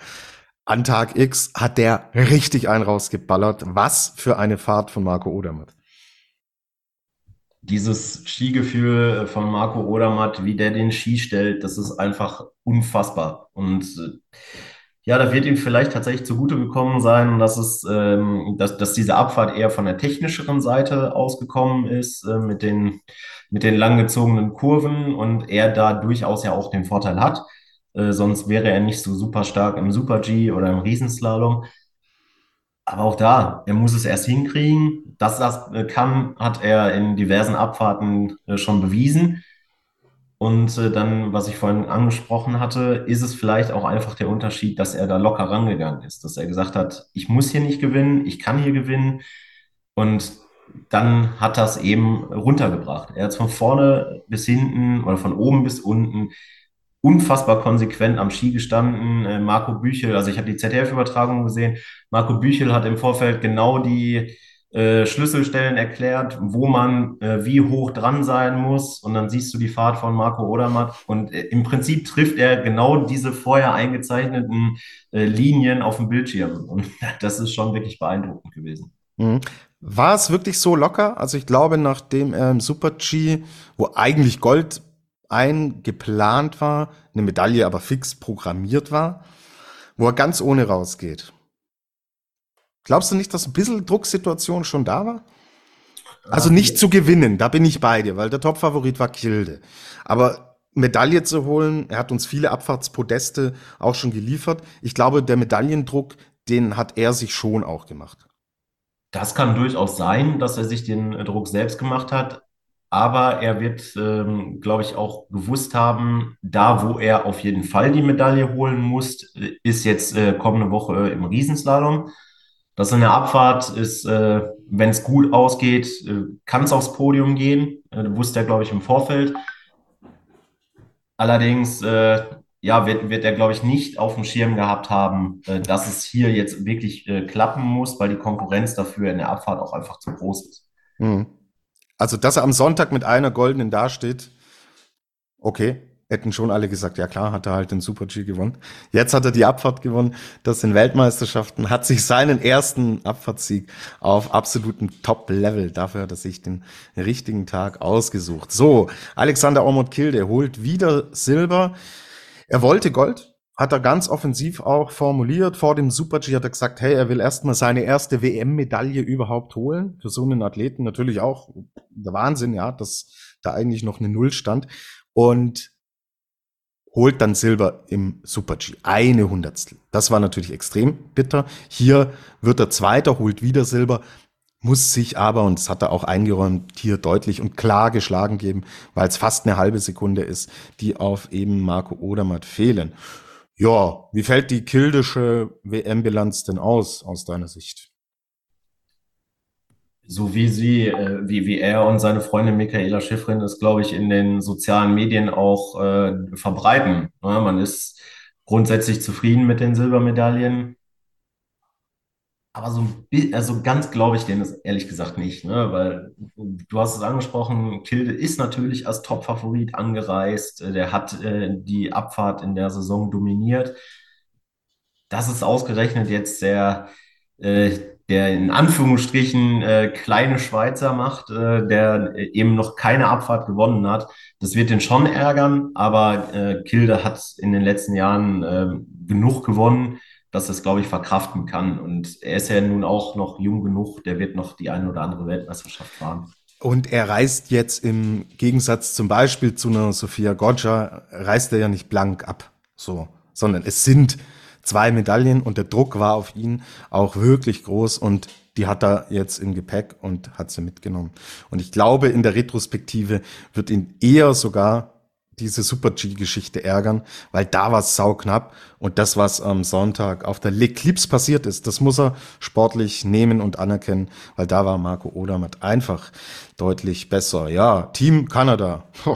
an Tag X hat der richtig einen rausgeballert. Was für eine Fahrt von Marco Odermatt dieses Skigefühl von Marco Odermatt, wie der den Ski stellt, das ist einfach unfassbar. Und äh, ja, da wird ihm vielleicht tatsächlich zugute gekommen sein, dass es, ähm, dass, dass diese Abfahrt eher von der technischeren Seite ausgekommen ist, äh, mit den, mit den langgezogenen Kurven und er da durchaus ja auch den Vorteil hat. Äh, sonst wäre er nicht so super stark im Super G oder im Riesenslalom. Aber auch da, er muss es erst hinkriegen. Dass das äh, kann, hat er in diversen Abfahrten äh, schon bewiesen. Und dann, was ich vorhin angesprochen hatte, ist es vielleicht auch einfach der Unterschied, dass er da locker rangegangen ist, dass er gesagt hat, ich muss hier nicht gewinnen, ich kann hier gewinnen. Und dann hat das eben runtergebracht. Er hat von vorne bis hinten oder von oben bis unten unfassbar konsequent am Ski gestanden. Äh, Marco Büchel, also ich habe die ZDF-Übertragung gesehen, Marco Büchel hat im Vorfeld genau die äh, Schlüsselstellen erklärt, wo man äh, wie hoch dran sein muss. Und dann siehst du die Fahrt von Marco Odermatt. Und äh, im Prinzip trifft er genau diese vorher eingezeichneten äh, Linien auf dem Bildschirm. Und das ist schon wirklich beeindruckend gewesen. Mhm. War es wirklich so locker? Also ich glaube, nachdem er im Super-G, wo eigentlich Gold eingeplant war, eine Medaille aber fix programmiert war, wo er ganz ohne rausgeht. Glaubst du nicht, dass ein bisschen Drucksituation schon da war? Also nicht zu gewinnen, da bin ich bei dir, weil der Topfavorit war Kilde. Aber Medaille zu holen, er hat uns viele Abfahrtspodeste auch schon geliefert. Ich glaube, der Medaillendruck, den hat er sich schon auch gemacht. Das kann durchaus sein, dass er sich den Druck selbst gemacht hat. Aber er wird, ähm, glaube ich, auch gewusst haben, da wo er auf jeden Fall die Medaille holen muss, ist jetzt äh, kommende Woche im Riesenslalom. Das in der Abfahrt ist, äh, wenn es gut ausgeht, äh, kann es aufs Podium gehen. Äh, wusste er, glaube ich, im Vorfeld. Allerdings, äh, ja, wird, wird er, glaube ich, nicht auf dem Schirm gehabt haben, äh, dass es hier jetzt wirklich äh, klappen muss, weil die Konkurrenz dafür in der Abfahrt auch einfach zu groß ist. Mhm. Also, dass er am Sonntag mit einer goldenen dasteht, okay, hätten schon alle gesagt, ja klar, hat er halt den Super G gewonnen. Jetzt hat er die Abfahrt gewonnen, das sind Weltmeisterschaften, hat sich seinen ersten Abfahrtssieg auf absolutem Top-Level, dafür hat er sich den richtigen Tag ausgesucht. So, Alexander Ormond Kilde holt wieder Silber. Er wollte Gold, hat er ganz offensiv auch formuliert. Vor dem Super-G hat er gesagt, hey, er will erstmal seine erste WM-Medaille überhaupt holen. Für so einen Athleten natürlich auch der Wahnsinn, ja, dass da eigentlich noch eine Null stand. Und holt dann Silber im Super-G. Eine Hundertstel. Das war natürlich extrem bitter. Hier wird er Zweiter, holt wieder Silber, muss sich aber, und das hat er auch eingeräumt, hier deutlich und klar geschlagen geben, weil es fast eine halbe Sekunde ist, die auf eben Marco Odermatt fehlen. Ja, wie fällt die kildische WM-Bilanz denn aus, aus deiner Sicht? so wie sie, äh, wie, wie er und seine Freundin Michaela Schiffrin es, glaube ich, in den sozialen Medien auch äh, verbreiten. Ja, man ist grundsätzlich zufrieden mit den Silbermedaillen. Aber so, also ganz glaube ich denen das ehrlich gesagt nicht, ne? weil du hast es angesprochen, Kilde ist natürlich als Top-Favorit angereist. Der hat äh, die Abfahrt in der Saison dominiert. Das ist ausgerechnet jetzt der, äh, der in Anführungsstrichen äh, kleine Schweizer macht, äh, der eben noch keine Abfahrt gewonnen hat. Das wird den schon ärgern, aber äh, Kilde hat in den letzten Jahren äh, genug gewonnen, dass es, glaube ich, verkraften kann. Und er ist ja nun auch noch jung genug, der wird noch die eine oder andere Weltmeisterschaft fahren. Und er reist jetzt im Gegensatz zum Beispiel zu einer Sophia Goggia, reist er ja nicht blank ab, so, sondern es sind zwei Medaillen und der Druck war auf ihn auch wirklich groß und die hat er jetzt im Gepäck und hat sie mitgenommen. Und ich glaube, in der Retrospektive wird ihn eher sogar diese Super-G-Geschichte ärgern, weil da war es sauknapp und das, was am Sonntag auf der L'Eclipse passiert ist, das muss er sportlich nehmen und anerkennen, weil da war Marco Odermatt einfach deutlich besser. Ja, Team Kanada, Puh,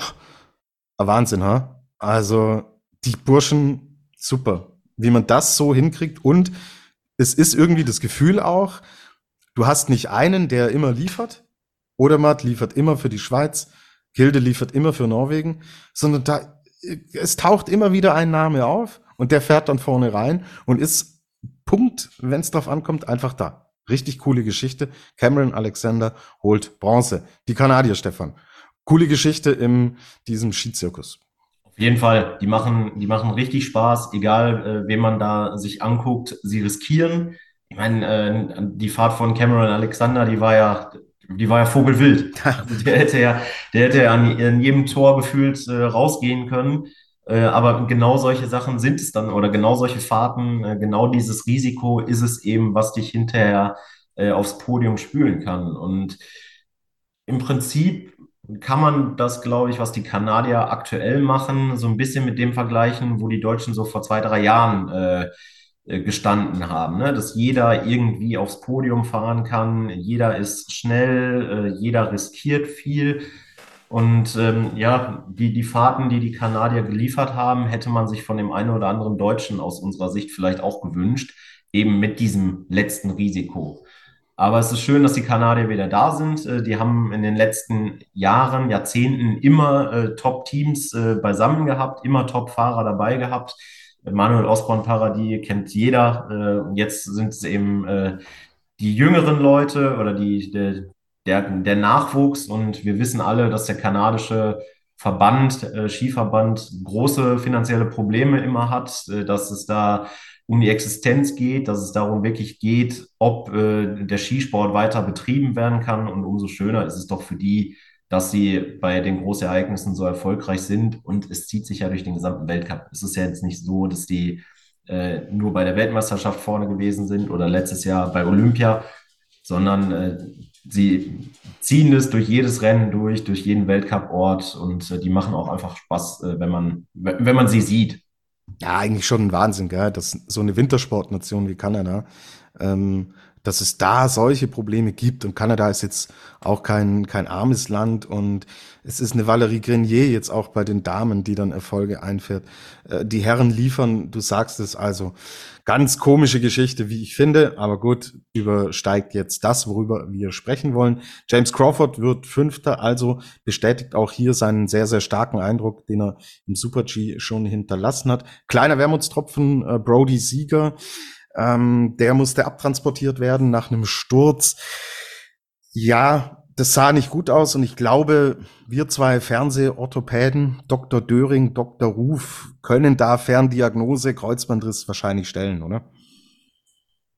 Wahnsinn, ha? Also die Burschen, super wie man das so hinkriegt. Und es ist irgendwie das Gefühl auch, du hast nicht einen, der immer liefert. Odermatt liefert immer für die Schweiz. Gilde liefert immer für Norwegen, sondern da, es taucht immer wieder ein Name auf und der fährt dann vorne rein und ist Punkt, wenn es drauf ankommt, einfach da. Richtig coole Geschichte. Cameron Alexander holt Bronze. Die Kanadier, Stefan. Coole Geschichte in diesem Skizirkus jeden Fall, die machen, die machen richtig Spaß, egal äh, wen man da sich anguckt, sie riskieren. Ich meine, äh, die Fahrt von Cameron Alexander, die war ja, die war ja vogelwild. Also der hätte ja, der hätte ja an, an jedem Tor gefühlt äh, rausgehen können. Äh, aber genau solche Sachen sind es dann, oder genau solche Fahrten, äh, genau dieses Risiko ist es eben, was dich hinterher äh, aufs Podium spülen kann. Und im Prinzip kann man das, glaube ich, was die Kanadier aktuell machen, so ein bisschen mit dem vergleichen, wo die Deutschen so vor zwei, drei Jahren äh, äh, gestanden haben. Ne? Dass jeder irgendwie aufs Podium fahren kann, jeder ist schnell, äh, jeder riskiert viel. Und ähm, ja, die, die Fahrten, die die Kanadier geliefert haben, hätte man sich von dem einen oder anderen Deutschen aus unserer Sicht vielleicht auch gewünscht, eben mit diesem letzten Risiko. Aber es ist schön, dass die Kanadier wieder da sind. Äh, die haben in den letzten Jahren, Jahrzehnten immer äh, Top-Teams äh, beisammen gehabt, immer Top-Fahrer dabei gehabt. Manuel Osborne Paradis kennt jeder. Äh, jetzt sind es eben äh, die jüngeren Leute oder die, der, der, der Nachwuchs. Und wir wissen alle, dass der kanadische Verband, äh, Skiverband, große finanzielle Probleme immer hat, dass es da um die Existenz geht, dass es darum wirklich geht, ob äh, der Skisport weiter betrieben werden kann. Und umso schöner ist es doch für die, dass sie bei den Großereignissen so erfolgreich sind. Und es zieht sich ja durch den gesamten Weltcup. Es ist ja jetzt nicht so, dass die äh, nur bei der Weltmeisterschaft vorne gewesen sind oder letztes Jahr bei Olympia, sondern äh, sie ziehen es durch jedes Rennen durch, durch jeden Weltcup-Ort und äh, die machen auch einfach Spaß, äh, wenn man, wenn man sie sieht. Ja, eigentlich schon ein Wahnsinn, gell? dass so eine Wintersportnation wie Kanada, ähm, dass es da solche Probleme gibt. Und Kanada ist jetzt auch kein, kein armes Land und es ist eine Valerie Grenier jetzt auch bei den Damen, die dann Erfolge einfährt. Äh, die Herren liefern, du sagst es also, ganz komische Geschichte, wie ich finde, aber gut, übersteigt jetzt das, worüber wir sprechen wollen. James Crawford wird Fünfter, also bestätigt auch hier seinen sehr, sehr starken Eindruck, den er im Super G schon hinterlassen hat. Kleiner Wermutstropfen, äh, Brody Sieger, ähm, der musste abtransportiert werden nach einem Sturz. Ja, das sah nicht gut aus und ich glaube, wir zwei Fernsehorthopäden, Dr. Döring, Dr. Ruf, können da Ferndiagnose Kreuzbandriss wahrscheinlich stellen, oder?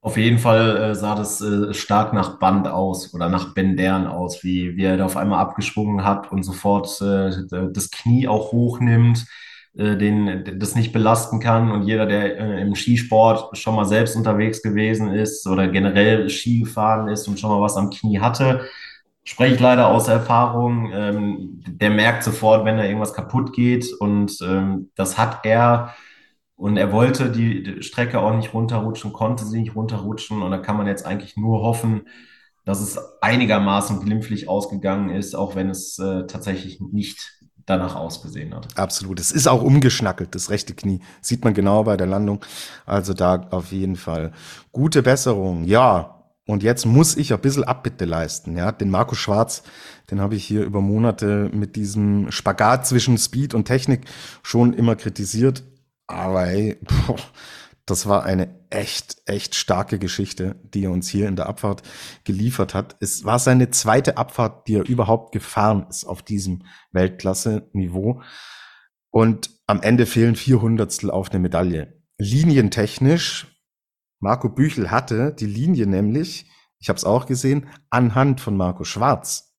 Auf jeden Fall äh, sah das äh, stark nach Band aus oder nach Bändern aus, wie, wie er da auf einmal abgeschwungen hat und sofort äh, das Knie auch hochnimmt. Äh, den das nicht belasten kann. Und jeder, der äh, im Skisport schon mal selbst unterwegs gewesen ist oder generell Ski gefahren ist und schon mal was am Knie hatte, spreche ich leider aus Erfahrung, ähm, der merkt sofort, wenn da irgendwas kaputt geht. Und ähm, das hat er. Und er wollte die Strecke auch nicht runterrutschen, konnte sie nicht runterrutschen. Und da kann man jetzt eigentlich nur hoffen, dass es einigermaßen glimpflich ausgegangen ist, auch wenn es äh, tatsächlich nicht danach ausgesehen hat. Absolut. Es ist auch umgeschnackelt, das rechte Knie. Sieht man genau bei der Landung. Also da auf jeden Fall gute Besserung. Ja. Und jetzt muss ich ein bisschen Abbitte leisten. Ja, den Marco Schwarz, den habe ich hier über Monate mit diesem Spagat zwischen Speed und Technik schon immer kritisiert. Aber hey, boah, das war eine echt, echt starke Geschichte, die er uns hier in der Abfahrt geliefert hat. Es war seine zweite Abfahrt, die er überhaupt gefahren ist auf diesem Weltklasse-Niveau. Und am Ende fehlen vier Hundertstel auf eine Medaille. Linientechnisch, Marco Büchel hatte die Linie nämlich, ich habe es auch gesehen, anhand von Marco Schwarz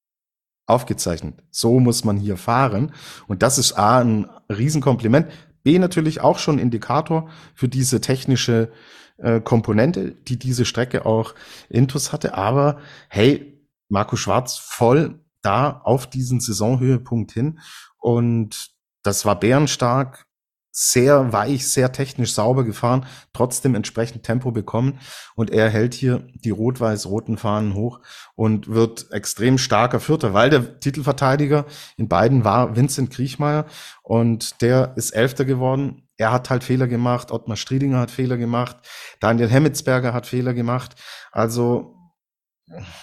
aufgezeichnet. So muss man hier fahren. Und das ist A, ein Riesenkompliment. B natürlich auch schon Indikator für diese technische äh, Komponente, die diese Strecke auch intus hatte. Aber hey, Marco Schwarz voll da auf diesen Saisonhöhepunkt hin. Und das war bärenstark sehr weich, sehr technisch sauber gefahren, trotzdem entsprechend Tempo bekommen. Und er hält hier die rot-weiß-roten Fahnen hoch und wird extrem starker Vierter, weil der Titelverteidiger in beiden war Vincent Kriechmeier und der ist Elfter geworden. Er hat halt Fehler gemacht, Ottmar Striedinger hat Fehler gemacht, Daniel Hemmetsberger hat Fehler gemacht. Also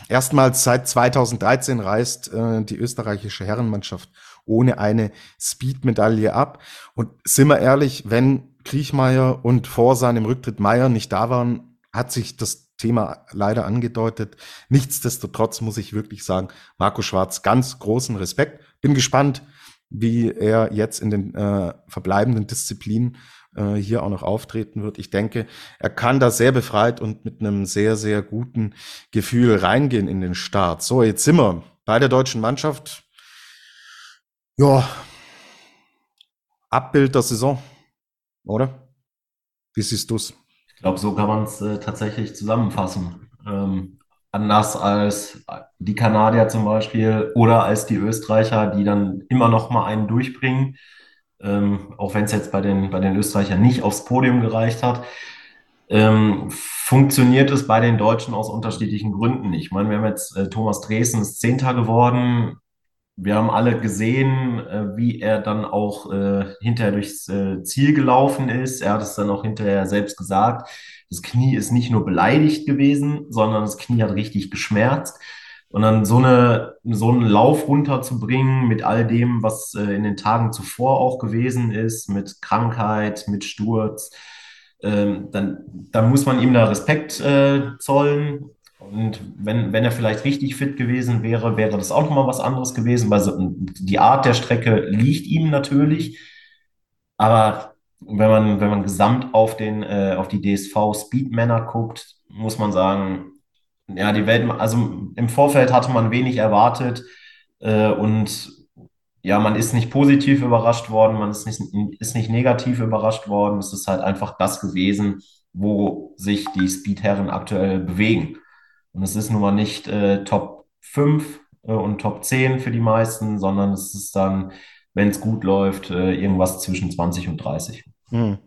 erstmals seit 2013 reist äh, die österreichische Herrenmannschaft ohne eine Speed-Medaille ab. Und sind wir ehrlich, wenn Kriechmeier und vor seinem Rücktritt Meier nicht da waren, hat sich das Thema leider angedeutet. Nichtsdestotrotz muss ich wirklich sagen, Marco Schwarz, ganz großen Respekt. Bin gespannt, wie er jetzt in den äh, verbleibenden Disziplinen äh, hier auch noch auftreten wird. Ich denke, er kann da sehr befreit und mit einem sehr, sehr guten Gefühl reingehen in den Start. So, jetzt sind wir bei der deutschen Mannschaft. Ja, Abbild der Saison, oder? Wie siehst du es? Ich glaube, so kann man es äh, tatsächlich zusammenfassen. Ähm, anders als die Kanadier zum Beispiel oder als die Österreicher, die dann immer noch mal einen durchbringen, ähm, auch wenn es jetzt bei den, bei den Österreichern nicht aufs Podium gereicht hat. Ähm, funktioniert es bei den Deutschen aus unterschiedlichen Gründen. Ich meine, wir haben jetzt äh, Thomas Dresden ist Zehnter geworden, wir haben alle gesehen, äh, wie er dann auch äh, hinterher durchs äh, Ziel gelaufen ist. Er hat es dann auch hinterher selbst gesagt. Das Knie ist nicht nur beleidigt gewesen, sondern das Knie hat richtig geschmerzt. Und dann so, eine, so einen Lauf runterzubringen mit all dem, was äh, in den Tagen zuvor auch gewesen ist, mit Krankheit, mit Sturz, ähm, dann, dann muss man ihm da Respekt äh, zollen. Und wenn, wenn er vielleicht richtig fit gewesen wäre, wäre das auch nochmal was anderes gewesen, weil so, die Art der Strecke liegt ihm natürlich. Aber wenn man, wenn man gesamt auf, den, äh, auf die DSV Speedmänner guckt, muss man sagen, ja, die Welt, also im Vorfeld hatte man wenig erwartet äh, und ja, man ist nicht positiv überrascht worden, man ist nicht, ist nicht negativ überrascht worden. Es ist halt einfach das gewesen, wo sich die Speedherren aktuell bewegen. Und es ist nun mal nicht äh, Top 5 äh, und Top 10 für die meisten, sondern es ist dann, wenn es gut läuft, äh, irgendwas zwischen 20 und 30. Hm.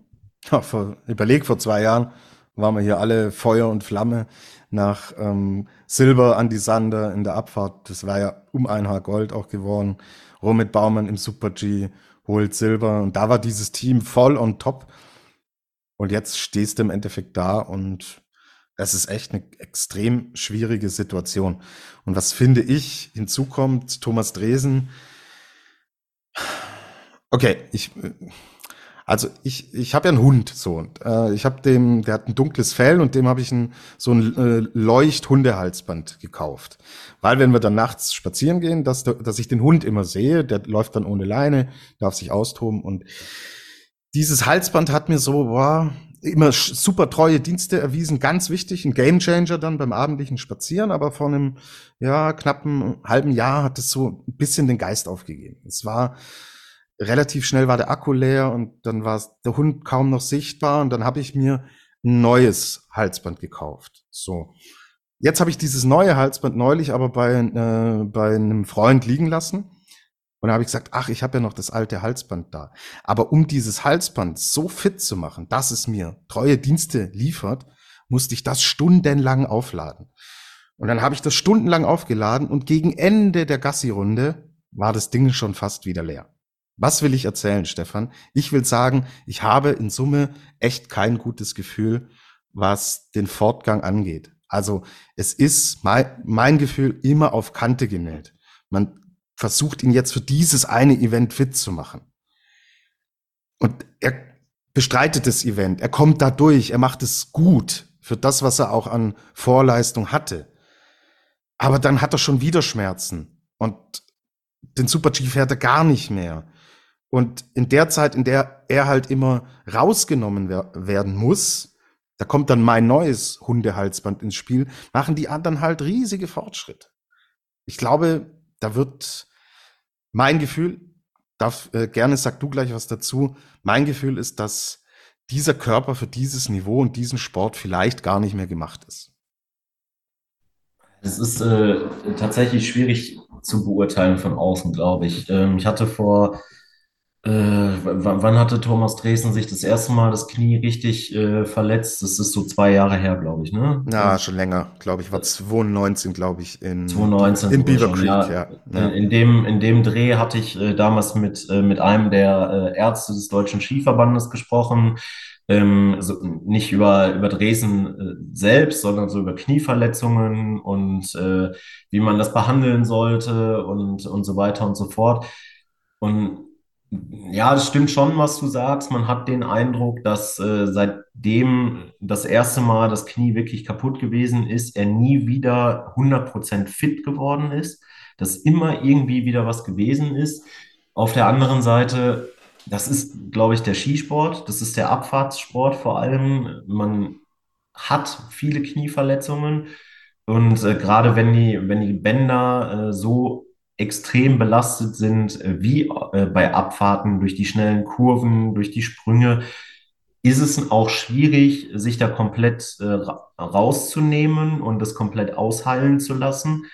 Ja, vor, überleg, vor zwei Jahren waren wir hier alle Feuer und Flamme nach ähm, Silber an die Sander in der Abfahrt. Das war ja um ein Haar Gold auch geworden. Romit Baumann im Super G holt Silber und da war dieses Team voll on top. Und jetzt stehst du im Endeffekt da und es ist echt eine extrem schwierige Situation. Und was finde ich hinzukommt, Thomas Dresen. Okay, ich, also ich, ich habe ja einen Hund so und äh, ich habe dem, der hat ein dunkles Fell und dem habe ich ein, so ein äh, Leuchthundehalsband gekauft, weil wenn wir dann nachts spazieren gehen, dass, dass ich den Hund immer sehe, der läuft dann ohne Leine, darf sich austoben und dieses Halsband hat mir so, boah, immer super treue Dienste erwiesen, ganz wichtig, ein Gamechanger dann beim abendlichen Spazieren, aber vor einem ja, knappen halben Jahr hat es so ein bisschen den Geist aufgegeben. Es war relativ schnell war der Akku leer und dann war der Hund kaum noch sichtbar und dann habe ich mir ein neues Halsband gekauft. So. Jetzt habe ich dieses neue Halsband neulich aber bei, äh, bei einem Freund liegen lassen. Und da habe ich gesagt, ach, ich habe ja noch das alte Halsband da. Aber um dieses Halsband so fit zu machen, dass es mir treue Dienste liefert, musste ich das stundenlang aufladen. Und dann habe ich das stundenlang aufgeladen und gegen Ende der Gassi-Runde war das Ding schon fast wieder leer. Was will ich erzählen, Stefan? Ich will sagen, ich habe in Summe echt kein gutes Gefühl, was den Fortgang angeht. Also es ist mein, mein Gefühl immer auf Kante genäht. Man versucht ihn jetzt für dieses eine Event fit zu machen. Und er bestreitet das Event, er kommt da durch, er macht es gut für das, was er auch an Vorleistung hatte. Aber dann hat er schon wieder Schmerzen und den Super G fährt er gar nicht mehr. Und in der Zeit, in der er halt immer rausgenommen wer werden muss, da kommt dann mein neues Hundehalsband ins Spiel, machen die anderen halt riesige Fortschritte. Ich glaube, da wird mein Gefühl, darf äh, gerne sag du gleich was dazu. Mein Gefühl ist, dass dieser Körper für dieses Niveau und diesen Sport vielleicht gar nicht mehr gemacht ist. Es ist äh, tatsächlich schwierig zu beurteilen von außen, glaube ich. Ähm, ich hatte vor äh, wann hatte Thomas Dresden sich das erste Mal das Knie richtig äh, verletzt? Das ist so zwei Jahre her, glaube ich, ne? Ja, schon länger, glaube ich. War 2019, glaube ich, in, 2019 in Beaver Creek, ja. ja. In, in dem, in dem Dreh hatte ich äh, damals mit, äh, mit einem der äh, Ärzte des Deutschen Skiverbandes gesprochen. Ähm, also nicht über, über Dresden äh, selbst, sondern so über Knieverletzungen und äh, wie man das behandeln sollte und, und so weiter und so fort. Und ja, das stimmt schon, was du sagst. Man hat den Eindruck, dass äh, seitdem das erste Mal das Knie wirklich kaputt gewesen ist, er nie wieder 100% fit geworden ist, dass immer irgendwie wieder was gewesen ist. Auf der anderen Seite, das ist, glaube ich, der Skisport, das ist der Abfahrtssport vor allem. Man hat viele Knieverletzungen und äh, gerade wenn die, wenn die Bänder äh, so extrem belastet sind, äh, wie äh, bei Abfahrten durch die schnellen Kurven, durch die Sprünge, ist es auch schwierig, sich da komplett äh, rauszunehmen und das komplett ausheilen zu lassen.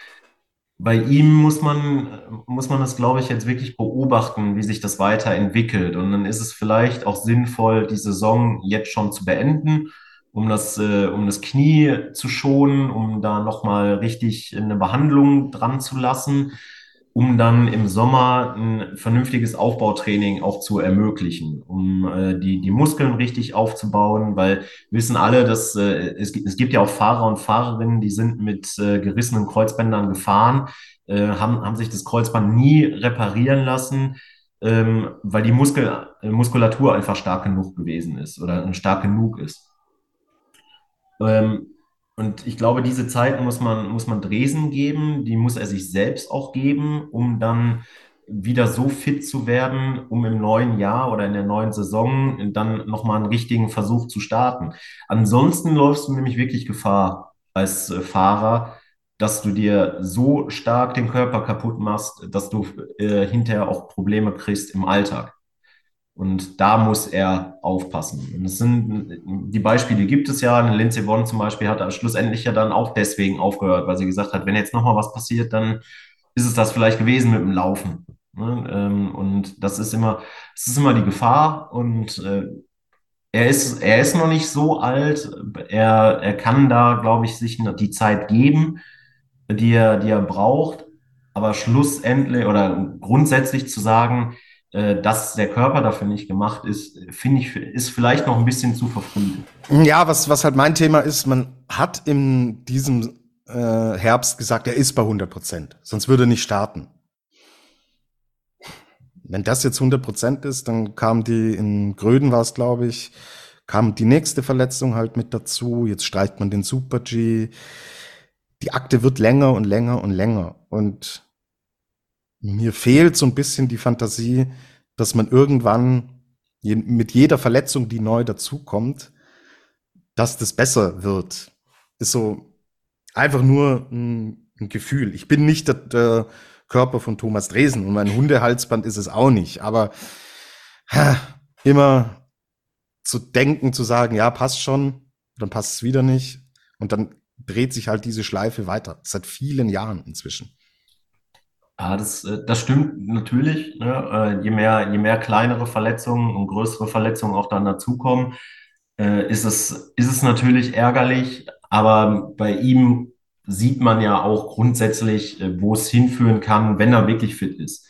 Bei ihm muss man, muss man das, glaube ich, jetzt wirklich beobachten, wie sich das weiterentwickelt. Und dann ist es vielleicht auch sinnvoll, die Saison jetzt schon zu beenden, um das, um das Knie zu schonen, um da nochmal richtig eine Behandlung dran zu lassen um dann im Sommer ein vernünftiges Aufbautraining auch zu ermöglichen, um äh, die, die Muskeln richtig aufzubauen, weil wir wissen alle, dass äh, es, es gibt ja auch Fahrer und Fahrerinnen, die sind mit äh, gerissenen Kreuzbändern gefahren, äh, haben, haben sich das Kreuzband nie reparieren lassen, ähm, weil die Muskel, äh, Muskulatur einfach stark genug gewesen ist oder stark genug ist. Ähm, und ich glaube, diese Zeit muss man, muss man Dresen geben, die muss er sich selbst auch geben, um dann wieder so fit zu werden, um im neuen Jahr oder in der neuen Saison dann nochmal einen richtigen Versuch zu starten. Ansonsten läufst du nämlich wirklich Gefahr als äh, Fahrer, dass du dir so stark den Körper kaputt machst, dass du äh, hinterher auch Probleme kriegst im Alltag. Und da muss er aufpassen. Und das sind, die Beispiele gibt es ja. Lindsay Vonn zum Beispiel hat schlussendlich ja dann auch deswegen aufgehört, weil sie gesagt hat, wenn jetzt nochmal was passiert, dann ist es das vielleicht gewesen mit dem Laufen. Ne? Ähm, und das ist immer, das ist immer die Gefahr. Und äh, er ist, er ist noch nicht so alt. Er, er kann da, glaube ich, sich die Zeit geben, die er, die er braucht. Aber schlussendlich oder grundsätzlich zu sagen, dass der Körper dafür nicht gemacht ist, finde ich, ist vielleicht noch ein bisschen zu verfrüht. Ja, was, was halt mein Thema ist, man hat in diesem äh, Herbst gesagt, er ist bei 100 Prozent, sonst würde er nicht starten. Wenn das jetzt 100 Prozent ist, dann kam die, in Gröden war es, glaube ich, kam die nächste Verletzung halt mit dazu. Jetzt streicht man den Super G. Die Akte wird länger und länger und länger. Und mir fehlt so ein bisschen die Fantasie, dass man irgendwann je, mit jeder Verletzung, die neu dazukommt, dass das besser wird. Ist so einfach nur ein, ein Gefühl. Ich bin nicht der, der Körper von Thomas Dresen und mein Hundehalsband ist es auch nicht. Aber ha, immer zu denken, zu sagen, ja, passt schon, dann passt es wieder nicht. Und dann dreht sich halt diese Schleife weiter. Seit vielen Jahren inzwischen. Ja, das, äh, das stimmt natürlich. Ne? Äh, je mehr, je mehr kleinere Verletzungen und größere Verletzungen auch dann dazukommen, äh, ist es, ist es natürlich ärgerlich. Aber bei ihm sieht man ja auch grundsätzlich, wo es hinführen kann, wenn er wirklich fit ist.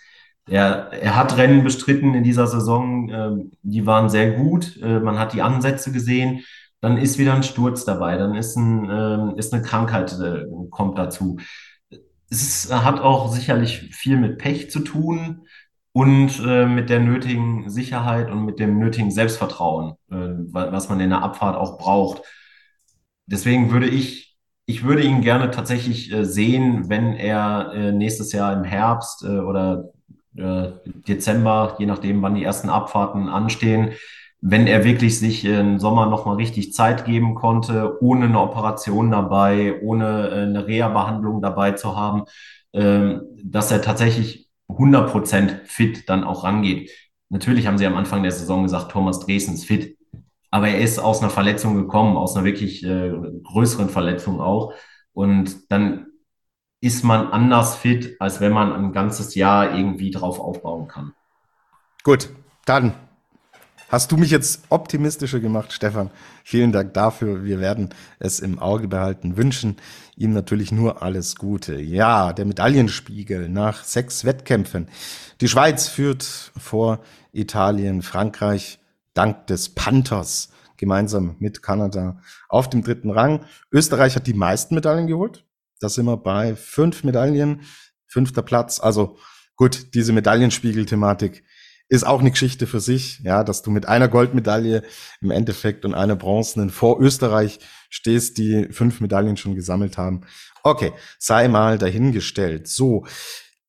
Er, er hat Rennen bestritten in dieser Saison, die waren sehr gut. Man hat die Ansätze gesehen. Dann ist wieder ein Sturz dabei, dann ist, ein, ist eine Krankheit, kommt dazu es hat auch sicherlich viel mit Pech zu tun und äh, mit der nötigen Sicherheit und mit dem nötigen Selbstvertrauen, äh, was man in der Abfahrt auch braucht. Deswegen würde ich, ich würde ihn gerne tatsächlich äh, sehen, wenn er äh, nächstes Jahr im Herbst äh, oder äh, Dezember, je nachdem, wann die ersten Abfahrten anstehen, wenn er wirklich sich im Sommer nochmal richtig Zeit geben konnte, ohne eine Operation dabei, ohne äh, eine Reha-Behandlung dabei zu haben, ähm, dass er tatsächlich 100% fit dann auch rangeht. Natürlich haben sie am Anfang der Saison gesagt, Thomas Dresden ist fit, aber er ist aus einer Verletzung gekommen, aus einer wirklich äh, größeren Verletzung auch. Und dann ist man anders fit, als wenn man ein ganzes Jahr irgendwie drauf aufbauen kann. Gut, dann Hast du mich jetzt optimistischer gemacht, Stefan? Vielen Dank dafür. Wir werden es im Auge behalten. Wünschen ihm natürlich nur alles Gute. Ja, der Medaillenspiegel nach sechs Wettkämpfen. Die Schweiz führt vor Italien, Frankreich dank des Panthers gemeinsam mit Kanada auf dem dritten Rang. Österreich hat die meisten Medaillen geholt. Da sind wir bei fünf Medaillen, fünfter Platz. Also gut, diese Medaillenspiegel-Thematik ist auch eine Geschichte für sich, ja, dass du mit einer Goldmedaille im Endeffekt und einer bronzenen vor Österreich stehst, die fünf Medaillen schon gesammelt haben. Okay, sei mal dahingestellt. So,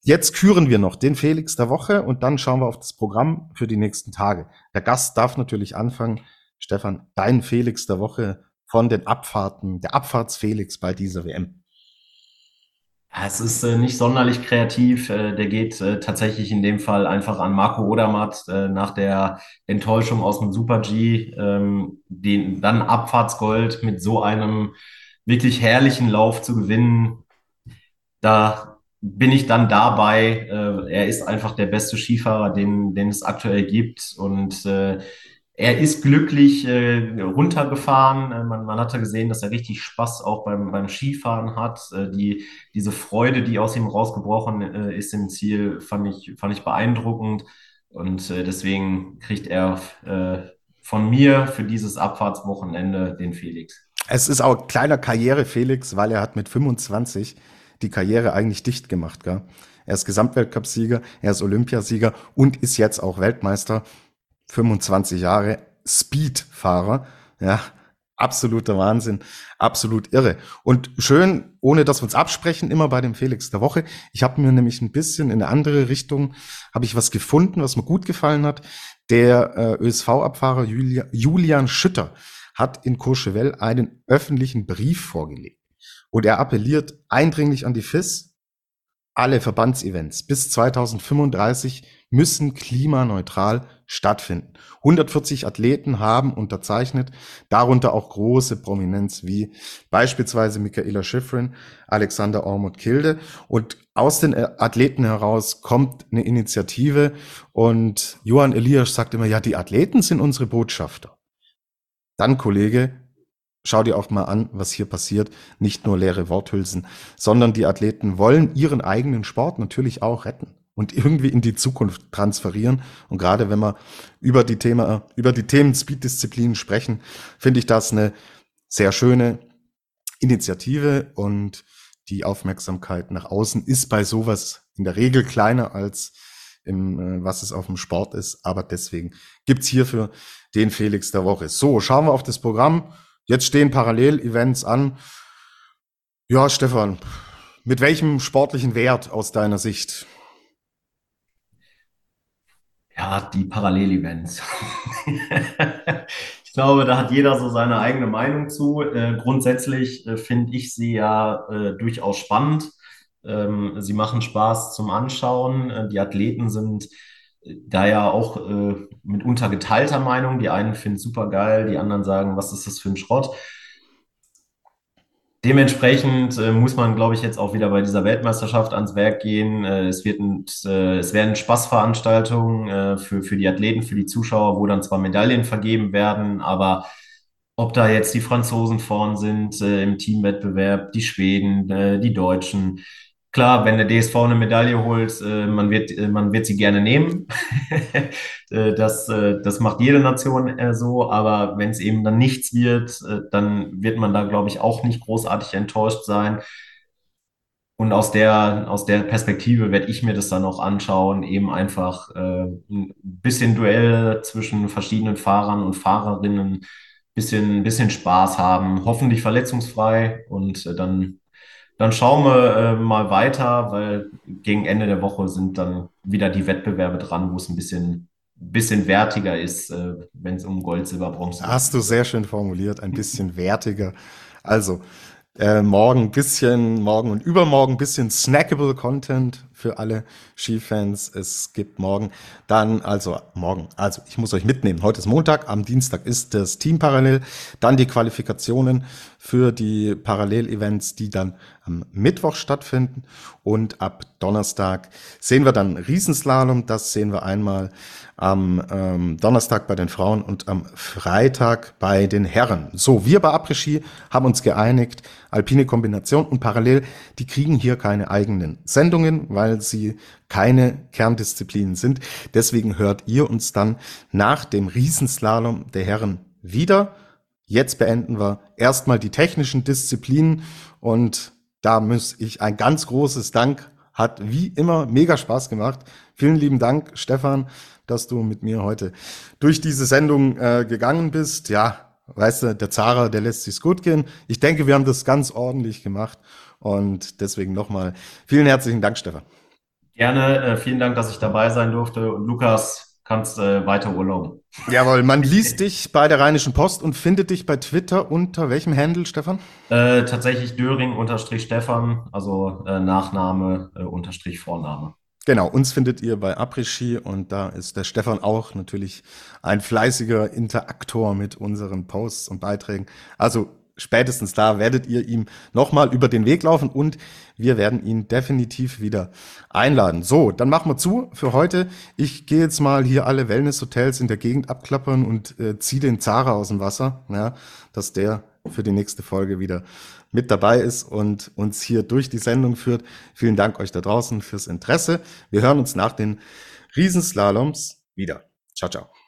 jetzt küren wir noch den Felix der Woche und dann schauen wir auf das Programm für die nächsten Tage. Der Gast darf natürlich anfangen. Stefan, dein Felix der Woche von den Abfahrten, der Abfahrtsfelix bei dieser WM. Es ist äh, nicht sonderlich kreativ. Äh, der geht äh, tatsächlich in dem Fall einfach an Marco Odermatt äh, nach der Enttäuschung aus dem Super G, ähm, den dann Abfahrtsgold mit so einem wirklich herrlichen Lauf zu gewinnen. Da bin ich dann dabei. Äh, er ist einfach der beste Skifahrer, den, den es aktuell gibt und äh, er ist glücklich äh, runtergefahren. Äh, man, man hatte gesehen, dass er richtig Spaß auch beim, beim Skifahren hat. Äh, die, diese Freude, die aus ihm rausgebrochen äh, ist im Ziel, fand ich, fand ich beeindruckend. Und äh, deswegen kriegt er äh, von mir für dieses Abfahrtswochenende den Felix. Es ist auch kleiner Karriere Felix, weil er hat mit 25 die Karriere eigentlich dicht gemacht. Gell? Er ist Gesamtweltcupsieger, er ist Olympiasieger und ist jetzt auch Weltmeister. 25 Jahre Speedfahrer, ja, absoluter Wahnsinn, absolut irre. Und schön, ohne dass wir uns absprechen, immer bei dem Felix der Woche. Ich habe mir nämlich ein bisschen in eine andere Richtung, habe ich was gefunden, was mir gut gefallen hat. Der äh, ÖSV-Abfahrer Julia, Julian Schütter hat in Courchevel einen öffentlichen Brief vorgelegt. Und er appelliert eindringlich an die FIS, alle Verbandsevents bis 2035 müssen klimaneutral stattfinden. 140 Athleten haben unterzeichnet, darunter auch große Prominenz wie beispielsweise Michaela Schifrin, Alexander Ormut Kilde. Und aus den Athleten heraus kommt eine Initiative und Johann Elias sagt immer, ja, die Athleten sind unsere Botschafter. Dann, Kollege, schau dir auch mal an, was hier passiert. Nicht nur leere Worthülsen, sondern die Athleten wollen ihren eigenen Sport natürlich auch retten und irgendwie in die Zukunft transferieren. Und gerade wenn wir über die Thema, über die Themen Speed-Disziplinen sprechen, finde ich das eine sehr schöne Initiative und die Aufmerksamkeit nach außen ist bei sowas in der Regel kleiner als im, äh, was es auf dem Sport ist. Aber deswegen gibt's hierfür den Felix der Woche. So, schauen wir auf das Programm. Jetzt stehen Parallel-Events an. Ja, Stefan, mit welchem sportlichen Wert aus deiner Sicht ja, die Parallelevents. ich glaube, da hat jeder so seine eigene Meinung zu. Äh, grundsätzlich äh, finde ich sie ja äh, durchaus spannend. Ähm, sie machen Spaß zum Anschauen. Äh, die Athleten sind äh, da ja auch äh, mitunter geteilter Meinung. Die einen finden es super geil, die anderen sagen, was ist das für ein Schrott? Dementsprechend äh, muss man, glaube ich, jetzt auch wieder bei dieser Weltmeisterschaft ans Werk gehen. Äh, es wird ein, äh, es werden Spaßveranstaltungen äh, für, für die Athleten, für die Zuschauer, wo dann zwar Medaillen vergeben werden, aber ob da jetzt die Franzosen vorn sind äh, im Teamwettbewerb, die Schweden, äh, die Deutschen, Klar, wenn der DSV eine Medaille holt, äh, man wird, äh, man wird sie gerne nehmen. äh, das, das macht jede Nation so, aber wenn es eben dann nichts wird, dann wird man da, glaube ich, auch nicht großartig enttäuscht sein. Und aus der, aus der Perspektive werde ich mir das dann auch anschauen, eben einfach ein bisschen Duell zwischen verschiedenen Fahrern und Fahrerinnen, bisschen, bisschen Spaß haben, hoffentlich verletzungsfrei und dann dann schauen wir äh, mal weiter, weil gegen Ende der Woche sind dann wieder die Wettbewerbe dran, wo es ein bisschen, bisschen wertiger ist, äh, wenn es um Gold, Silber, Bronze geht. Hast du sehr schön formuliert, ein bisschen wertiger. Also, äh, morgen bisschen, morgen und übermorgen bisschen snackable Content für alle Skifans. Es gibt morgen dann, also morgen, also ich muss euch mitnehmen. Heute ist Montag, am Dienstag ist das Team parallel, dann die Qualifikationen für die Parallelevents, die dann am Mittwoch stattfinden und ab Donnerstag sehen wir dann Riesenslalom. Das sehen wir einmal am ähm, Donnerstag bei den Frauen und am Freitag bei den Herren. So, wir bei Après-Ski haben uns geeinigt, alpine Kombination und parallel, die kriegen hier keine eigenen Sendungen, weil sie keine Kerndisziplinen sind. Deswegen hört ihr uns dann nach dem Riesenslalom der Herren wieder. Jetzt beenden wir erstmal die technischen Disziplinen und da muss ich ein ganz großes Dank, hat wie immer mega Spaß gemacht. Vielen lieben Dank, Stefan, dass du mit mir heute durch diese Sendung äh, gegangen bist. Ja, weißt du, der Zara, der lässt sich's gut gehen. Ich denke, wir haben das ganz ordentlich gemacht und deswegen nochmal vielen herzlichen Dank, Stefan. Gerne, äh, vielen Dank, dass ich dabei sein durfte und Lukas, kannst äh, weiter urlauben. Jawohl, man liest dich bei der Rheinischen Post und findet dich bei Twitter unter welchem Handle, Stefan? Äh, tatsächlich Döring-Stefan, also äh, Nachname äh, unterstrich Vorname. Genau, uns findet ihr bei Après-Ski und da ist der Stefan auch natürlich ein fleißiger Interaktor mit unseren Posts und Beiträgen. Also spätestens da werdet ihr ihm nochmal über den Weg laufen und wir werden ihn definitiv wieder einladen. So, dann machen wir zu für heute. Ich gehe jetzt mal hier alle Wellness-Hotels in der Gegend abklappern und äh, ziehe den Zara aus dem Wasser, ja, dass der für die nächste Folge wieder mit dabei ist und uns hier durch die Sendung führt. Vielen Dank euch da draußen fürs Interesse. Wir hören uns nach den Riesenslaloms wieder. Ciao, ciao.